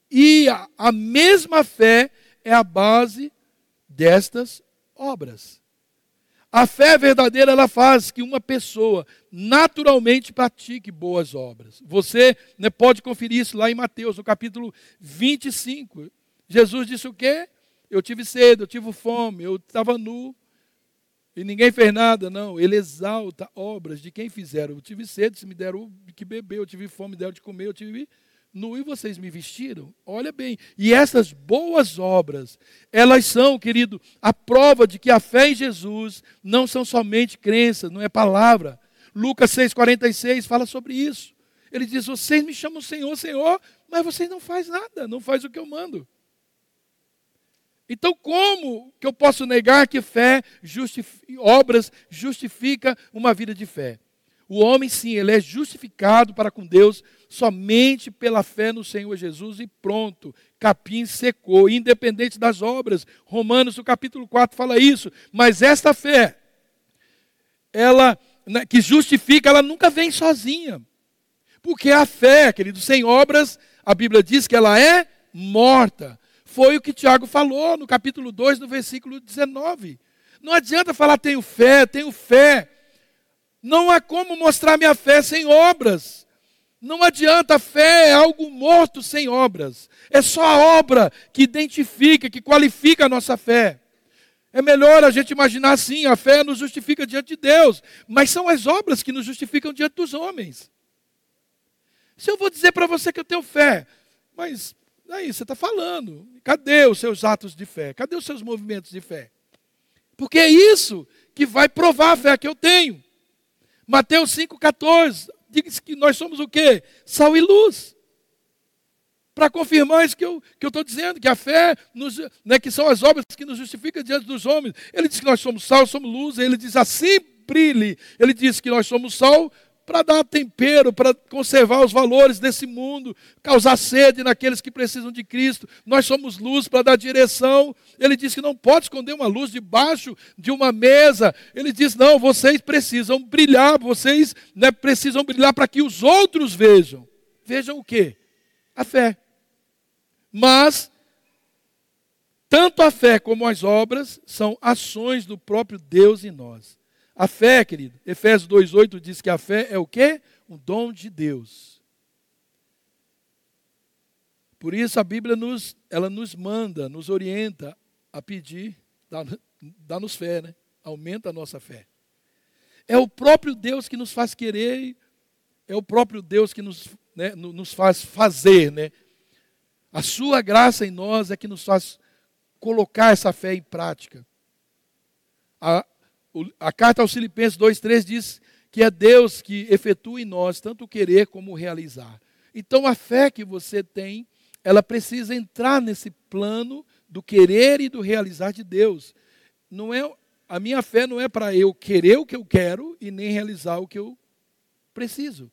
E a, a mesma fé é a base destas obras. A fé verdadeira ela faz que uma pessoa naturalmente pratique boas obras. Você né, pode conferir isso lá em Mateus, no capítulo 25. Jesus disse o quê? Eu tive sede, eu tive fome, eu estava nu, e ninguém fez nada, não. Ele exalta obras de quem fizeram. Eu tive sede, se me deram que beber, eu tive fome, deram de comer, eu tive nu e vocês me vestiram. Olha bem. E essas boas obras, elas são, querido, a prova de que a fé em Jesus não são somente crenças, não é palavra. Lucas 6,46 fala sobre isso. Ele diz: Vocês me chamam Senhor, Senhor, mas vocês não fazem nada, não faz o que eu mando. Então, como que eu posso negar que fé, obras, justifica uma vida de fé? O homem, sim, ele é justificado para com Deus somente pela fé no Senhor Jesus e pronto, capim secou, independente das obras. Romanos, no capítulo 4, fala isso. Mas esta fé, ela né, que justifica, ela nunca vem sozinha. Porque a fé, querido, sem obras, a Bíblia diz que ela é morta. Foi o que Tiago falou no capítulo 2, no versículo 19. Não adianta falar tenho fé, tenho fé. Não há como mostrar minha fé sem obras. Não adianta, a fé é algo morto sem obras. É só a obra que identifica, que qualifica a nossa fé. É melhor a gente imaginar assim: a fé nos justifica diante de Deus, mas são as obras que nos justificam diante dos homens. Se eu vou dizer para você que eu tenho fé, mas Aí você está falando. Cadê os seus atos de fé? Cadê os seus movimentos de fé? Porque é isso que vai provar a fé que eu tenho. Mateus 5,14 diz que nós somos o quê? Sal e luz. Para confirmar isso que eu estou que eu dizendo, que a fé, nos, né, que são as obras que nos justificam diante dos homens. Ele diz que nós somos sal, somos luz. Ele diz assim brilhe. Ele diz que nós somos sal para dar tempero, para conservar os valores desse mundo, causar sede naqueles que precisam de Cristo. Nós somos luz para dar direção. Ele diz que não pode esconder uma luz debaixo de uma mesa. Ele diz: não, vocês precisam brilhar, vocês né, precisam brilhar para que os outros vejam. Vejam o quê? A fé. Mas, tanto a fé como as obras são ações do próprio Deus em nós. A fé, querido, Efésios 2,8 diz que a fé é o quê? Um dom de Deus. Por isso a Bíblia nos, ela nos manda, nos orienta a pedir, dá-nos fé, né? Aumenta a nossa fé. É o próprio Deus que nos faz querer, é o próprio Deus que nos, né, nos faz fazer, né? A sua graça em nós é que nos faz colocar essa fé em prática. A, a carta aos Filipenses 2,3 diz que é Deus que efetua em nós tanto o querer como o realizar. Então a fé que você tem, ela precisa entrar nesse plano do querer e do realizar de Deus. Não é a minha fé não é para eu querer o que eu quero e nem realizar o que eu preciso.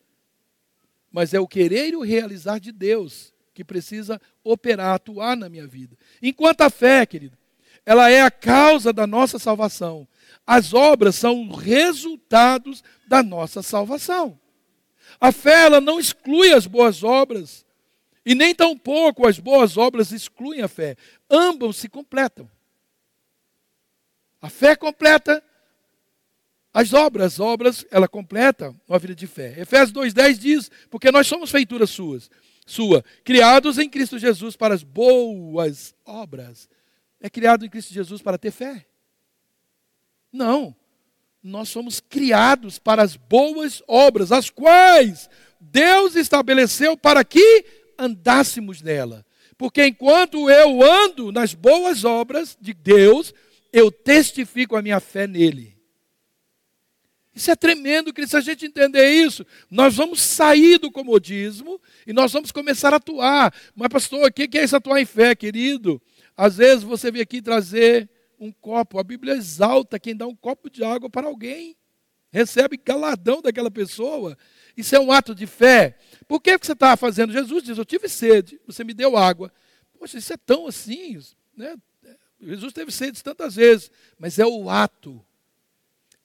Mas é o querer e o realizar de Deus que precisa operar, atuar na minha vida. Enquanto a fé, querido, ela é a causa da nossa salvação. As obras são resultados da nossa salvação. A fé ela não exclui as boas obras, e nem tampouco as boas obras excluem a fé. Ambos se completam. A fé completa as obras, as obras, ela completa uma vida de fé. Efésios 2,10 diz, porque nós somos feituras suas, sua, criados em Cristo Jesus para as boas obras. É criado em Cristo Jesus para ter fé. Não. Nós somos criados para as boas obras, as quais Deus estabeleceu para que andássemos nela. Porque enquanto eu ando nas boas obras de Deus, eu testifico a minha fé nele. Isso é tremendo, querido. Se a gente entender isso, nós vamos sair do comodismo e nós vamos começar a atuar. Mas, pastor, o que é isso atuar em fé, querido? Às vezes você vem aqui trazer um copo. A Bíblia exalta quem dá um copo de água para alguém. Recebe galadão daquela pessoa. Isso é um ato de fé. Por que você está fazendo? Jesus diz: Eu tive sede, você me deu água. Poxa, isso é tão assim. Né? Jesus teve sede tantas vezes, mas é o ato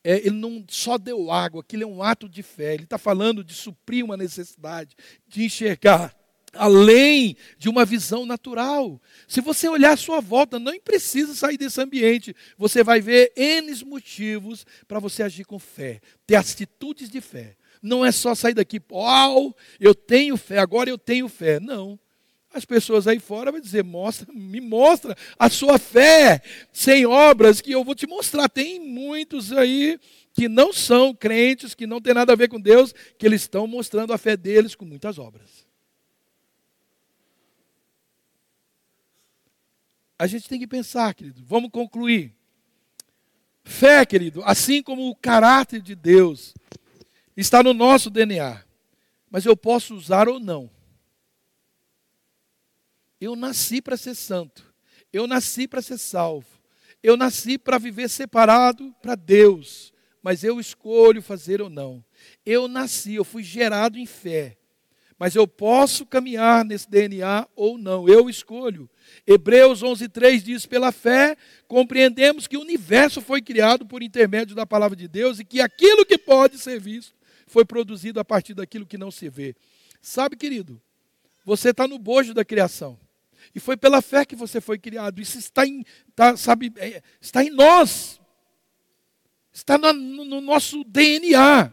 é, ele não só deu água, aquilo é um ato de fé. Ele está falando de suprir uma necessidade, de enxergar além de uma visão natural. Se você olhar à sua volta, não precisa sair desse ambiente. Você vai ver N motivos para você agir com fé, ter atitudes de fé. Não é só sair daqui, uau, eu tenho fé, agora eu tenho fé. Não. As pessoas aí fora vão dizer: mostra, me mostra a sua fé sem obras, que eu vou te mostrar. Tem muitos aí que não são crentes, que não tem nada a ver com Deus, que eles estão mostrando a fé deles com muitas obras. A gente tem que pensar, querido. Vamos concluir. Fé, querido, assim como o caráter de Deus está no nosso DNA, mas eu posso usar ou não. Eu nasci para ser santo. Eu nasci para ser salvo. Eu nasci para viver separado para Deus. Mas eu escolho fazer ou não. Eu nasci, eu fui gerado em fé. Mas eu posso caminhar nesse DNA ou não. Eu escolho. Hebreus 11:3 diz: "Pela fé compreendemos que o universo foi criado por intermédio da palavra de Deus e que aquilo que pode ser visto foi produzido a partir daquilo que não se vê." Sabe, querido, você está no bojo da criação. E foi pela fé que você foi criado. Isso está em, tá, sabe, é, está em nós. Está no, no nosso DNA.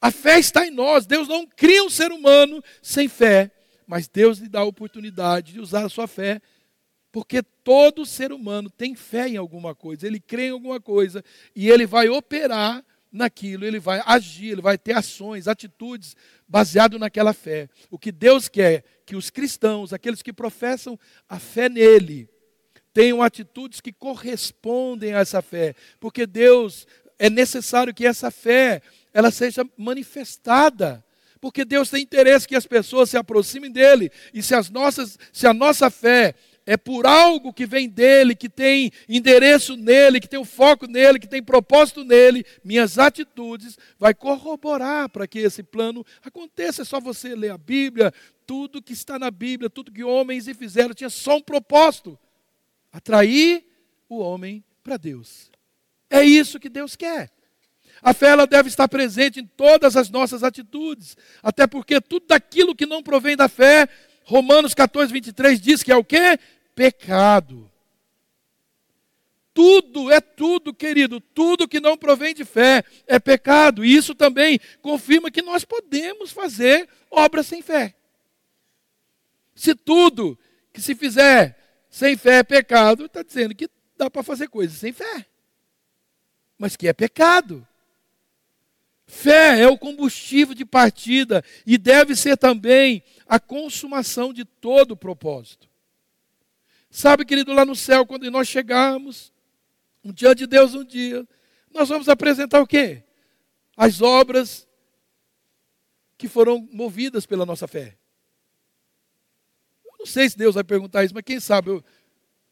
A fé está em nós. Deus não cria um ser humano sem fé. Mas Deus lhe dá a oportunidade de usar a sua fé. Porque todo ser humano tem fé em alguma coisa. Ele crê em alguma coisa. E ele vai operar naquilo, ele vai agir, ele vai ter ações, atitudes baseado naquela fé. O que Deus quer que os cristãos, aqueles que professam a fé nele, tenham atitudes que correspondem a essa fé, porque Deus é necessário que essa fé ela seja manifestada. Porque Deus tem interesse que as pessoas se aproximem dele. E se, as nossas, se a nossa fé é por algo que vem dele, que tem endereço nele, que tem o foco nele, que tem propósito nele, minhas atitudes vai corroborar para que esse plano aconteça. É só você ler a Bíblia, tudo que está na Bíblia, tudo que homens e fizeram tinha só um propósito: atrair o homem para Deus. É isso que Deus quer. A fé ela deve estar presente em todas as nossas atitudes, até porque tudo daquilo que não provém da fé Romanos 14, 23 diz que é o que? Pecado. Tudo, é tudo, querido, tudo que não provém de fé é pecado. E isso também confirma que nós podemos fazer obras sem fé. Se tudo que se fizer sem fé é pecado, está dizendo que dá para fazer coisas sem fé. Mas que é pecado. Fé é o combustível de partida e deve ser também a consumação de todo o propósito. Sabe, querido, lá no céu, quando nós chegarmos, um dia de Deus um dia, nós vamos apresentar o quê? As obras que foram movidas pela nossa fé. Eu não sei se Deus vai perguntar isso, mas quem sabe eu,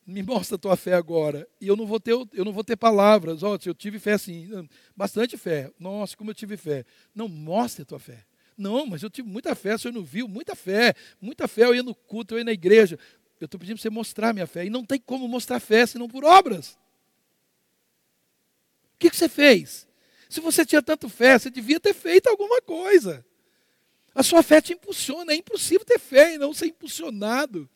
me mostra a tua fé agora. E eu não vou ter, eu não vou ter palavras. Ó, oh, eu tive fé assim, bastante fé. Nossa, como eu tive fé. Não, mostre a tua fé. Não, mas eu tive muita fé, o senhor não viu? Muita fé, muita fé. Eu ia no culto, eu ia na igreja. Eu estou pedindo para você mostrar minha fé. E não tem como mostrar fé senão por obras. O que, que você fez? Se você tinha tanto fé, você devia ter feito alguma coisa. A sua fé te impulsiona. É impossível ter fé e não ser impulsionado.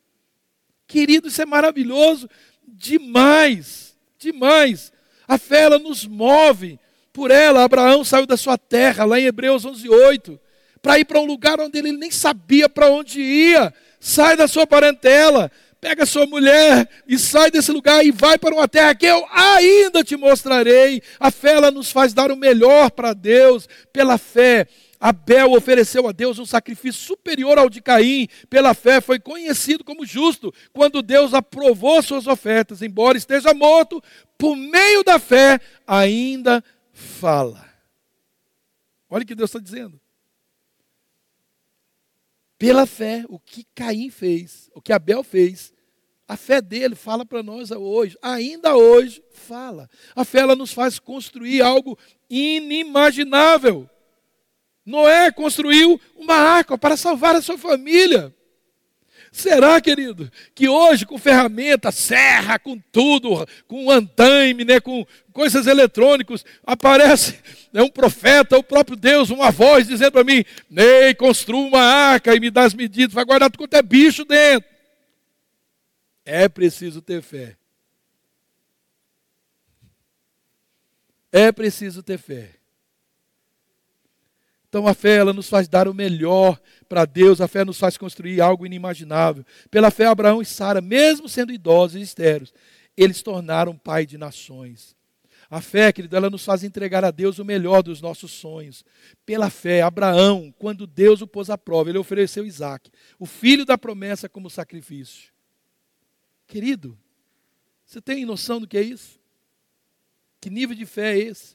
Querido, isso é maravilhoso demais, demais. A fé ela nos move. Por ela, Abraão saiu da sua terra, lá em Hebreus 11:8, para ir para um lugar onde ele nem sabia para onde ia. Sai da sua parentela, pega sua mulher e sai desse lugar e vai para uma terra que eu ainda te mostrarei. A fé ela nos faz dar o melhor para Deus. Pela fé, Abel ofereceu a Deus um sacrifício superior ao de Caim. Pela fé foi conhecido como justo quando Deus aprovou suas ofertas, embora esteja morto, por meio da fé ainda fala. Olha o que Deus está dizendo. Pela fé, o que Caim fez, o que Abel fez, a fé dele fala para nós hoje, ainda hoje fala. A fé ela nos faz construir algo inimaginável. Noé construiu uma arca para salvar a sua família. Será, querido, que hoje com ferramenta, serra, com tudo, com andaime, né, com coisas eletrônicas, aparece né, um profeta, o próprio Deus, uma voz dizendo para mim: Ney, construa uma arca e me dá as medidas, vai guardar tudo quanto é bicho dentro. É preciso ter fé. É preciso ter fé. Então a fé ela nos faz dar o melhor para Deus, a fé nos faz construir algo inimaginável. Pela fé Abraão e Sara, mesmo sendo idosos e estéreos, eles tornaram pai de nações. A fé, querido, ela nos faz entregar a Deus o melhor dos nossos sonhos. Pela fé, Abraão, quando Deus o pôs à prova, ele ofereceu Isaac, o filho da promessa, como sacrifício. Querido, você tem noção do que é isso? Que nível de fé é esse?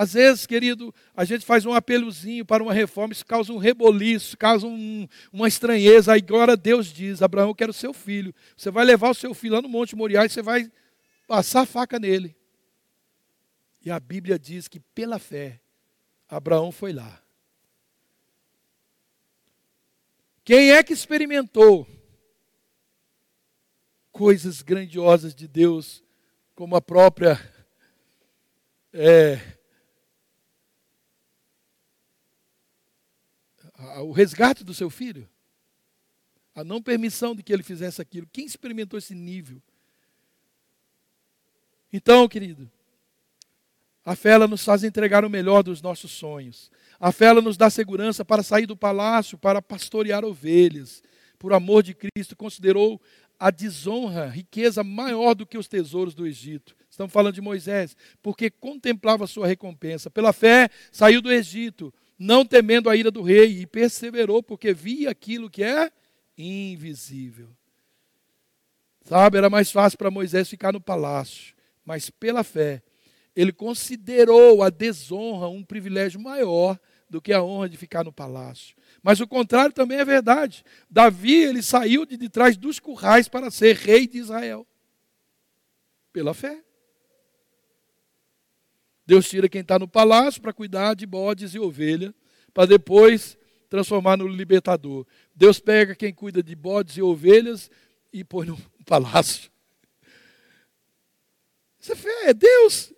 Às vezes, querido, a gente faz um apelozinho para uma reforma, isso causa um reboliço, causa um, uma estranheza. Aí agora Deus diz: Abraão, eu quero seu filho. Você vai levar o seu filho lá no Monte Moriá e você vai passar a faca nele. E a Bíblia diz que pela fé, Abraão foi lá. Quem é que experimentou coisas grandiosas de Deus, como a própria é, o resgate do seu filho, a não permissão de que ele fizesse aquilo. Quem experimentou esse nível? Então, querido, a fé ela nos faz entregar o melhor dos nossos sonhos. A fé ela nos dá segurança para sair do palácio, para pastorear ovelhas. Por amor de Cristo, considerou a desonra, riqueza maior do que os tesouros do Egito. Estamos falando de Moisés, porque contemplava sua recompensa. Pela fé, saiu do Egito, não temendo a ira do rei, e perseverou, porque via aquilo que é invisível. Sabe, era mais fácil para Moisés ficar no palácio, mas pela fé, ele considerou a desonra um privilégio maior do que a honra de ficar no palácio. Mas o contrário também é verdade. Davi, ele saiu de, de trás dos currais para ser rei de Israel. Pela fé. Deus tira quem está no palácio para cuidar de bodes e ovelha, para depois transformar no libertador. Deus pega quem cuida de bodes e ovelhas e põe no palácio. Isso é fé, é Deus.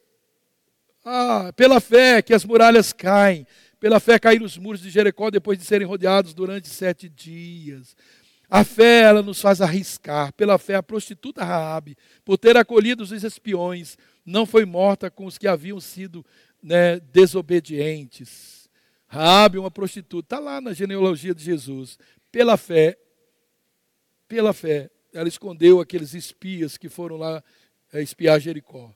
Ah, pela fé que as muralhas caem, pela fé caíram os muros de Jericó depois de serem rodeados durante sete dias. A fé, ela nos faz arriscar. Pela fé, a prostituta Raabe, por ter acolhido os espiões, não foi morta com os que haviam sido né, desobedientes. Raabe, uma prostituta, está lá na genealogia de Jesus. Pela fé, pela fé, ela escondeu aqueles espias que foram lá é, espiar Jericó.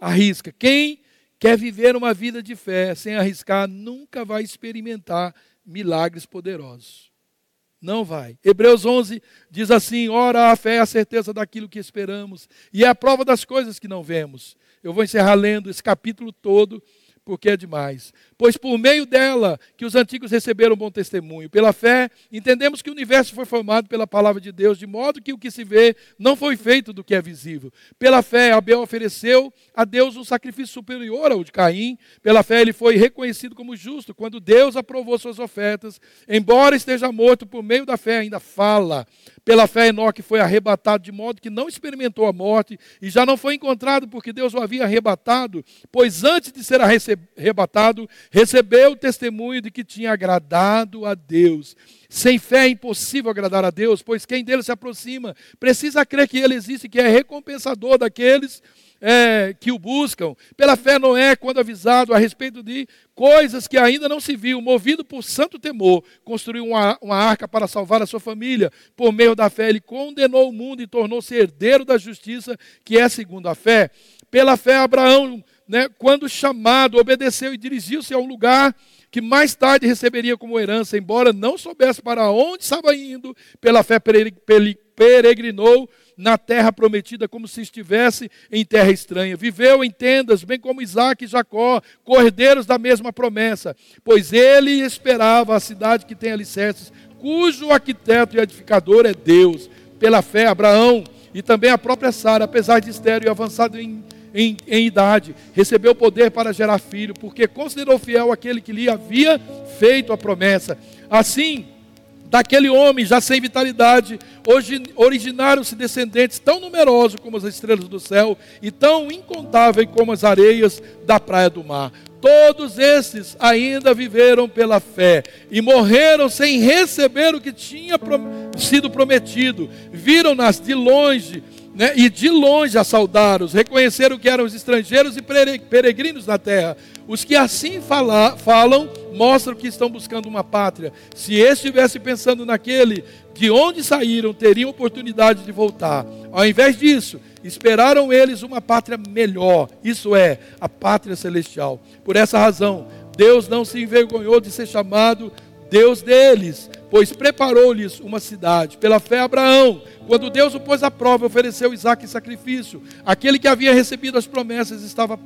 Arrisca. Quem quer viver uma vida de fé sem arriscar, nunca vai experimentar milagres poderosos. Não vai. Hebreus 11 diz assim: Ora, a fé é a certeza daquilo que esperamos e é a prova das coisas que não vemos. Eu vou encerrar lendo esse capítulo todo porque é demais. Pois por meio dela que os antigos receberam bom testemunho. Pela fé, entendemos que o universo foi formado pela palavra de Deus, de modo que o que se vê não foi feito do que é visível. Pela fé, Abel ofereceu a Deus um sacrifício superior ao de Caim. Pela fé, ele foi reconhecido como justo quando Deus aprovou suas ofertas. Embora esteja morto, por meio da fé ainda fala. Pela fé, Enoque foi arrebatado de modo que não experimentou a morte e já não foi encontrado porque Deus o havia arrebatado, pois antes de ser arrebatado, recebeu o testemunho de que tinha agradado a Deus. Sem fé é impossível agradar a Deus, pois quem dele se aproxima precisa crer que ele existe, que é recompensador daqueles é, que o buscam. Pela fé, Noé, quando avisado a respeito de coisas que ainda não se viu, movido por santo temor, construiu uma, uma arca para salvar a sua família. Por meio da fé, ele condenou o mundo e tornou-se herdeiro da justiça, que é segundo a fé. Pela fé, Abraão né, quando chamado, obedeceu e dirigiu-se a um lugar que mais tarde receberia como herança, embora não soubesse para onde estava indo, pela fé peregrinou na terra prometida como se estivesse em terra estranha. Viveu em tendas, bem como Isaac e Jacó, cordeiros da mesma promessa, pois ele esperava a cidade que tem alicerces, cujo arquiteto e edificador é Deus. Pela fé, Abraão e também a própria Sara, apesar de estéreo e avançado em, em, em idade, recebeu poder para gerar filho, porque considerou fiel aquele que lhe havia feito a promessa. Assim, daquele homem já sem vitalidade, hoje originaram-se descendentes tão numerosos como as estrelas do céu e tão incontáveis como as areias da praia do mar. Todos esses ainda viveram pela fé e morreram sem receber o que tinha sido prometido. Viram-nas de longe né, e de longe a saudaram-os, reconheceram que eram os estrangeiros e peregrinos na terra. Os que assim fala, falam mostram que estão buscando uma pátria. Se estivesse pensando naquele de onde saíram, teriam oportunidade de voltar. Ao invés disso, esperaram eles uma pátria melhor, isso é, a pátria celestial. Por essa razão, Deus não se envergonhou de ser chamado Deus deles, pois preparou-lhes uma cidade. Pela fé, Abraão, quando Deus o pôs à prova, ofereceu Isaac em sacrifício. Aquele que havia recebido as promessas estava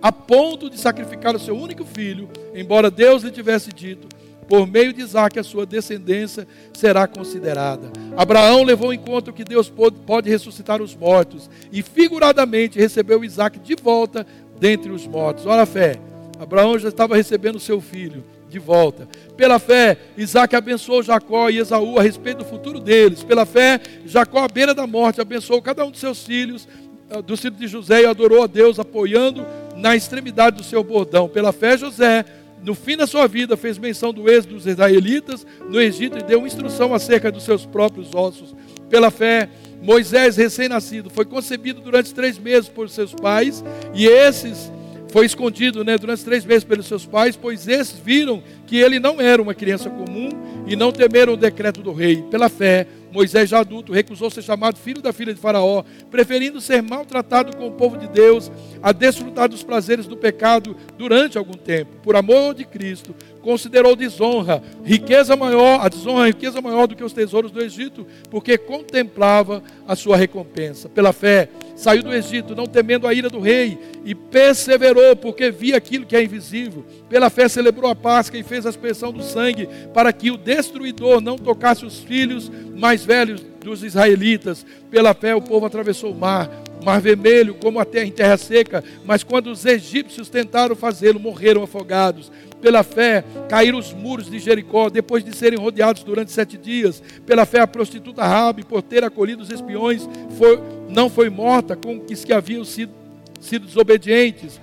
a ponto de sacrificar o seu único filho, embora Deus lhe tivesse dito: por meio de Isaac, a sua descendência será considerada. Abraão levou em conta que Deus pode, pode ressuscitar os mortos, e figuradamente recebeu Isaac de volta dentre os mortos. Olha a fé. Abraão já estava recebendo seu filho de volta. Pela fé, Isaac abençoou Jacó e Esaú a respeito do futuro deles. Pela fé, Jacó, à beira da morte, abençoou cada um de seus filhos, eh, do filho de José, e adorou a Deus, apoiando na extremidade do seu bordão. Pela fé, José no fim da sua vida, fez menção do êxodo dos israelitas no Egito e deu instrução acerca dos seus próprios ossos. Pela fé, Moisés, recém-nascido, foi concebido durante três meses por seus pais, e esses foi escondido né, durante três meses pelos seus pais, pois esses viram que ele não era uma criança comum e não temeram o decreto do rei. Pela fé, Moisés, já adulto, recusou ser chamado filho da filha de Faraó, preferindo ser maltratado com o povo de Deus, a desfrutar dos prazeres do pecado durante algum tempo. Por amor de Cristo, considerou desonra, riqueza maior, a desonra, a riqueza maior do que os tesouros do Egito, porque contemplava a sua recompensa. Pela fé, saiu do Egito, não temendo a ira do rei, e perseverou, porque via aquilo que é invisível. Pela fé, celebrou a Páscoa e fez a expressão do sangue, para que o destruidor não tocasse os filhos mais velhos dos israelitas. Pela fé, o povo atravessou o mar, mar vermelho, como até em terra seca. Mas quando os egípcios tentaram fazê-lo, morreram afogados. Pela fé, caíram os muros de Jericó, depois de serem rodeados durante sete dias. Pela fé, a prostituta Rabi, por ter acolhido os espiões, foi, não foi morta com os que haviam sido, sido desobedientes.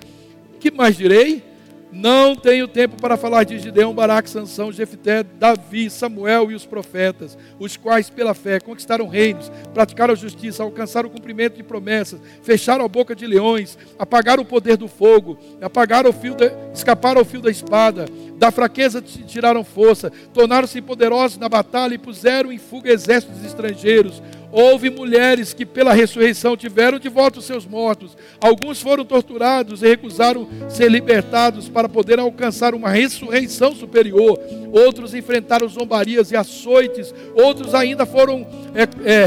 Que mais direi? Não tenho tempo para falar de Gideão, Baraque, Sansão, Jefté, Davi, Samuel e os profetas, os quais pela fé conquistaram reinos, praticaram a justiça, alcançaram o cumprimento de promessas, fecharam a boca de leões, apagaram o poder do fogo, apagaram o fio escaparam ao fio da espada, da fraqueza tiraram força, tornaram-se poderosos na batalha e puseram em fuga exércitos estrangeiros. Houve mulheres que, pela ressurreição, tiveram de volta os seus mortos. Alguns foram torturados e recusaram ser libertados para poder alcançar uma ressurreição superior. Outros enfrentaram zombarias e açoites. Outros ainda foram é, é,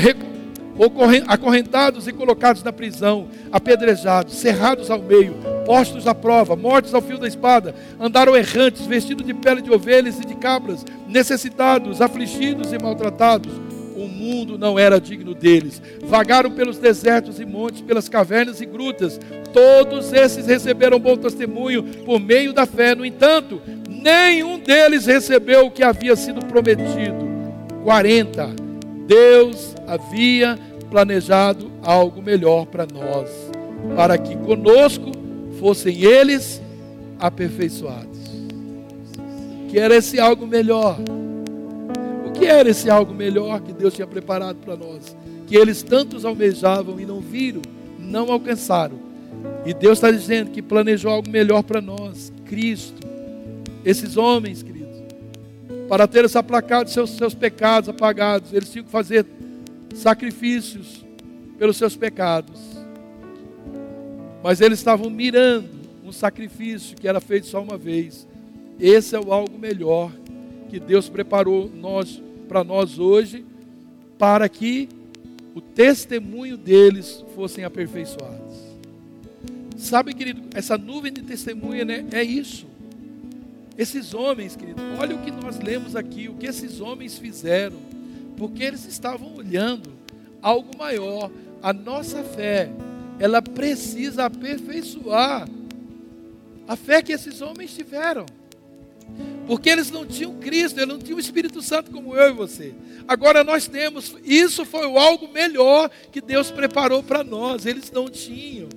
acorrentados e colocados na prisão, apedrejados, cerrados ao meio, postos à prova, mortos ao fio da espada. Andaram errantes, vestidos de pele de ovelhas e de cabras, necessitados, afligidos e maltratados mundo não era digno deles. Vagaram pelos desertos e montes, pelas cavernas e grutas. Todos esses receberam bom testemunho por meio da fé. No entanto, nenhum deles recebeu o que havia sido prometido. 40. Deus havia planejado algo melhor para nós, para que conosco fossem eles aperfeiçoados. Que era esse algo melhor que era esse algo melhor que Deus tinha preparado para nós? Que eles tantos almejavam e não viram, não alcançaram. E Deus está dizendo que planejou algo melhor para nós, Cristo. Esses homens, queridos, para ter essa placada seus, seus pecados apagados, eles tinham que fazer sacrifícios pelos seus pecados. Mas eles estavam mirando um sacrifício que era feito só uma vez. Esse é o algo melhor que Deus preparou nós para nós hoje, para que o testemunho deles fossem aperfeiçoados. Sabe, querido, essa nuvem de testemunha né, é isso. Esses homens, querido, olha o que nós lemos aqui, o que esses homens fizeram, porque eles estavam olhando algo maior. A nossa fé, ela precisa aperfeiçoar a fé que esses homens tiveram. Porque eles não tinham Cristo, eles não tinham o Espírito Santo como eu e você. Agora nós temos, isso foi algo melhor que Deus preparou para nós. Eles não tinham.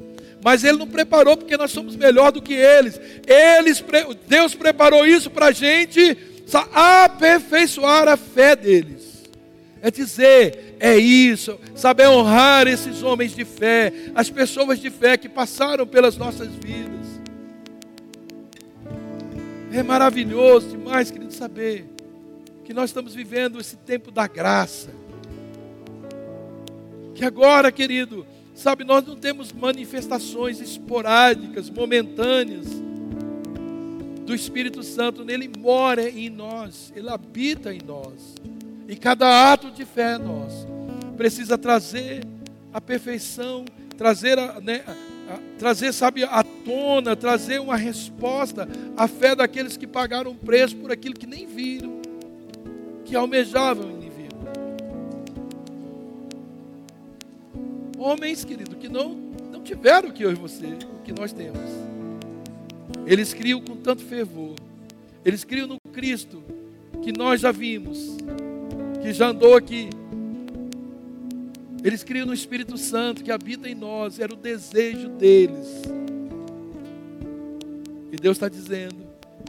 Mas Ele não preparou porque nós somos melhor do que eles. eles Deus preparou isso para a gente aperfeiçoar a fé deles. É dizer, é isso, saber honrar esses homens de fé, as pessoas de fé que passaram pelas nossas vidas. É maravilhoso demais, querido, saber que nós estamos vivendo esse tempo da graça. Que agora, querido, sabe, nós não temos manifestações esporádicas, momentâneas do Espírito Santo, nele mora em nós, ele habita em nós. E cada ato de fé nosso precisa trazer a perfeição, trazer a, né, trazer, sabe, à tona, trazer uma resposta à fé daqueles que pagaram preço por aquilo que nem viram, que almejavam e nem viram. Homens, querido, que não, não tiveram o que eu e você, o que nós temos. Eles criam com tanto fervor. Eles criam no Cristo que nós já vimos, que já andou aqui, eles criam no Espírito Santo que habita em nós, era o desejo deles. E Deus está dizendo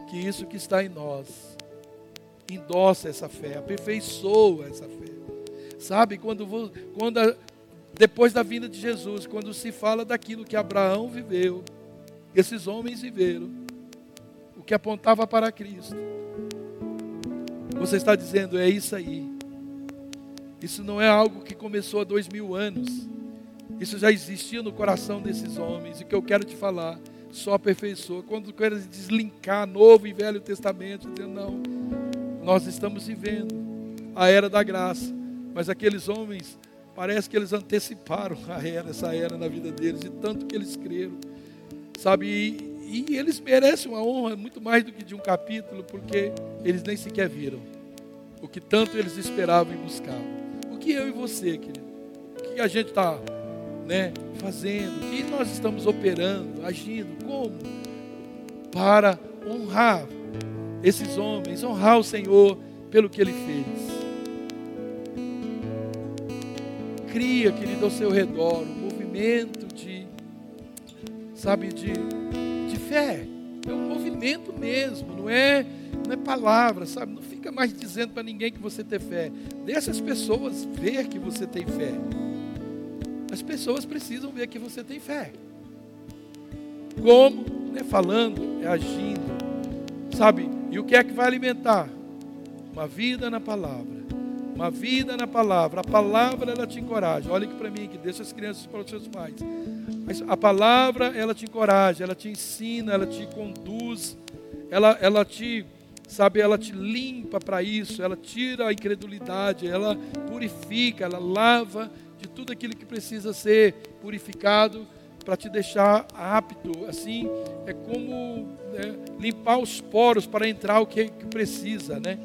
que isso que está em nós, endossa essa fé, aperfeiçoa essa fé. Sabe, quando, quando a, depois da vinda de Jesus, quando se fala daquilo que Abraão viveu, esses homens viveram, o que apontava para Cristo, você está dizendo, é isso aí. Isso não é algo que começou há dois mil anos. Isso já existia no coração desses homens. E que eu quero te falar, só aperfeiçoa. Quando quero deslinkar Novo e Velho Testamento, dizendo, não, nós estamos vivendo a era da graça. Mas aqueles homens, parece que eles anteciparam a era, essa era na vida deles, e tanto que eles creram. Sabe, e, e eles merecem uma honra muito mais do que de um capítulo, porque eles nem sequer viram o que tanto eles esperavam e buscavam que eu e você, querido? Que a gente está né, fazendo? Que nós estamos operando, agindo? Como? Para honrar esses homens, honrar o Senhor pelo que Ele fez. Cria, querido, ao seu redor um movimento de, sabe, de, de fé. É um movimento mesmo, não é, não é palavra, sabe? Não fica mais dizendo para ninguém que você tem fé. Deixa as pessoas ver que você tem fé. As pessoas precisam ver que você tem fé. Como? Não é falando, é agindo. Sabe? E o que é que vai alimentar? Uma vida na palavra. Uma vida na palavra. A palavra ela te encoraja. Olha aqui para mim, que deixa as crianças para os seus pais. Mas a palavra ela te encoraja, ela te ensina, ela te conduz, ela, ela te sabe, ela te limpa para isso, ela tira a incredulidade, ela purifica, ela lava de tudo aquilo que precisa ser purificado para te deixar apto. Assim, é como né, limpar os poros para entrar o que, que precisa, né?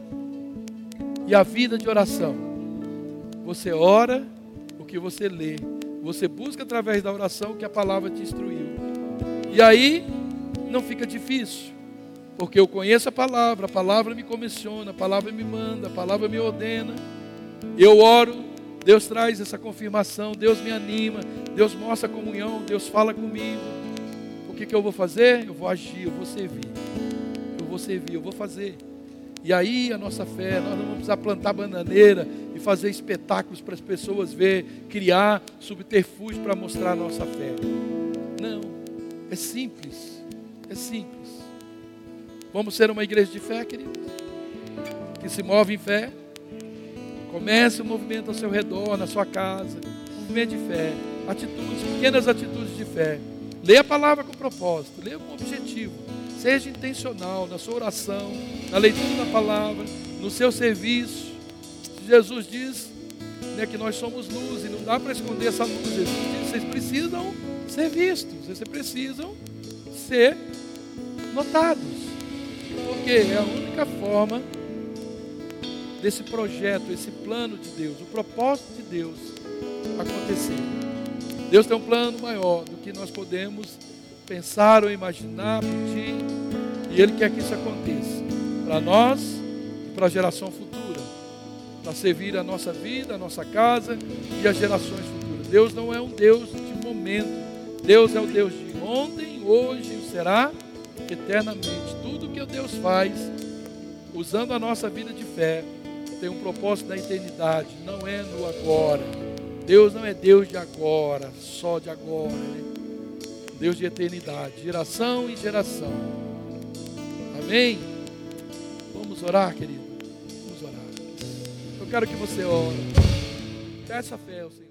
E a vida de oração. Você ora o que você lê. Você busca através da oração que a palavra te instruiu. E aí não fica difícil. Porque eu conheço a palavra, a palavra me comissiona, a palavra me manda, a palavra me ordena. Eu oro, Deus traz essa confirmação, Deus me anima, Deus mostra a comunhão, Deus fala comigo. O que, que eu vou fazer? Eu vou agir, eu vou servir. Eu vou servir, eu vou fazer. E aí a nossa fé, nós não vamos precisar plantar bananeira e fazer espetáculos para as pessoas ver, criar subterfúgio para mostrar a nossa fé. Não, é simples, é simples. Vamos ser uma igreja de fé, queridos? Que se move em fé. Comece o um movimento ao seu redor, na sua casa. Movimento de fé. Atitudes, pequenas atitudes de fé. Leia a palavra com propósito, leia com objetivo. Seja intencional na sua oração, na leitura da palavra, no seu serviço. Jesus diz né, que nós somos luz e não dá para esconder essa luz. Jesus diz: vocês precisam ser vistos, vocês precisam ser notados. Porque é a única forma desse projeto, esse plano de Deus, o propósito de Deus acontecer. Deus tem um plano maior do que nós podemos pensar ou imaginar, pedir, e Ele quer que isso aconteça para nós e para a geração futura, para servir a nossa vida, a nossa casa e as gerações futuras. Deus não é um Deus de momento, Deus é o Deus de ontem, hoje e será eternamente. Tudo que Deus faz, usando a nossa vida de fé, tem um propósito da eternidade, não é no agora. Deus não é Deus de agora, só de agora. Né? Deus de eternidade, geração em geração. Amém? Vamos orar, querido? Vamos orar. Eu quero que você ore. Peça fé ao Senhor.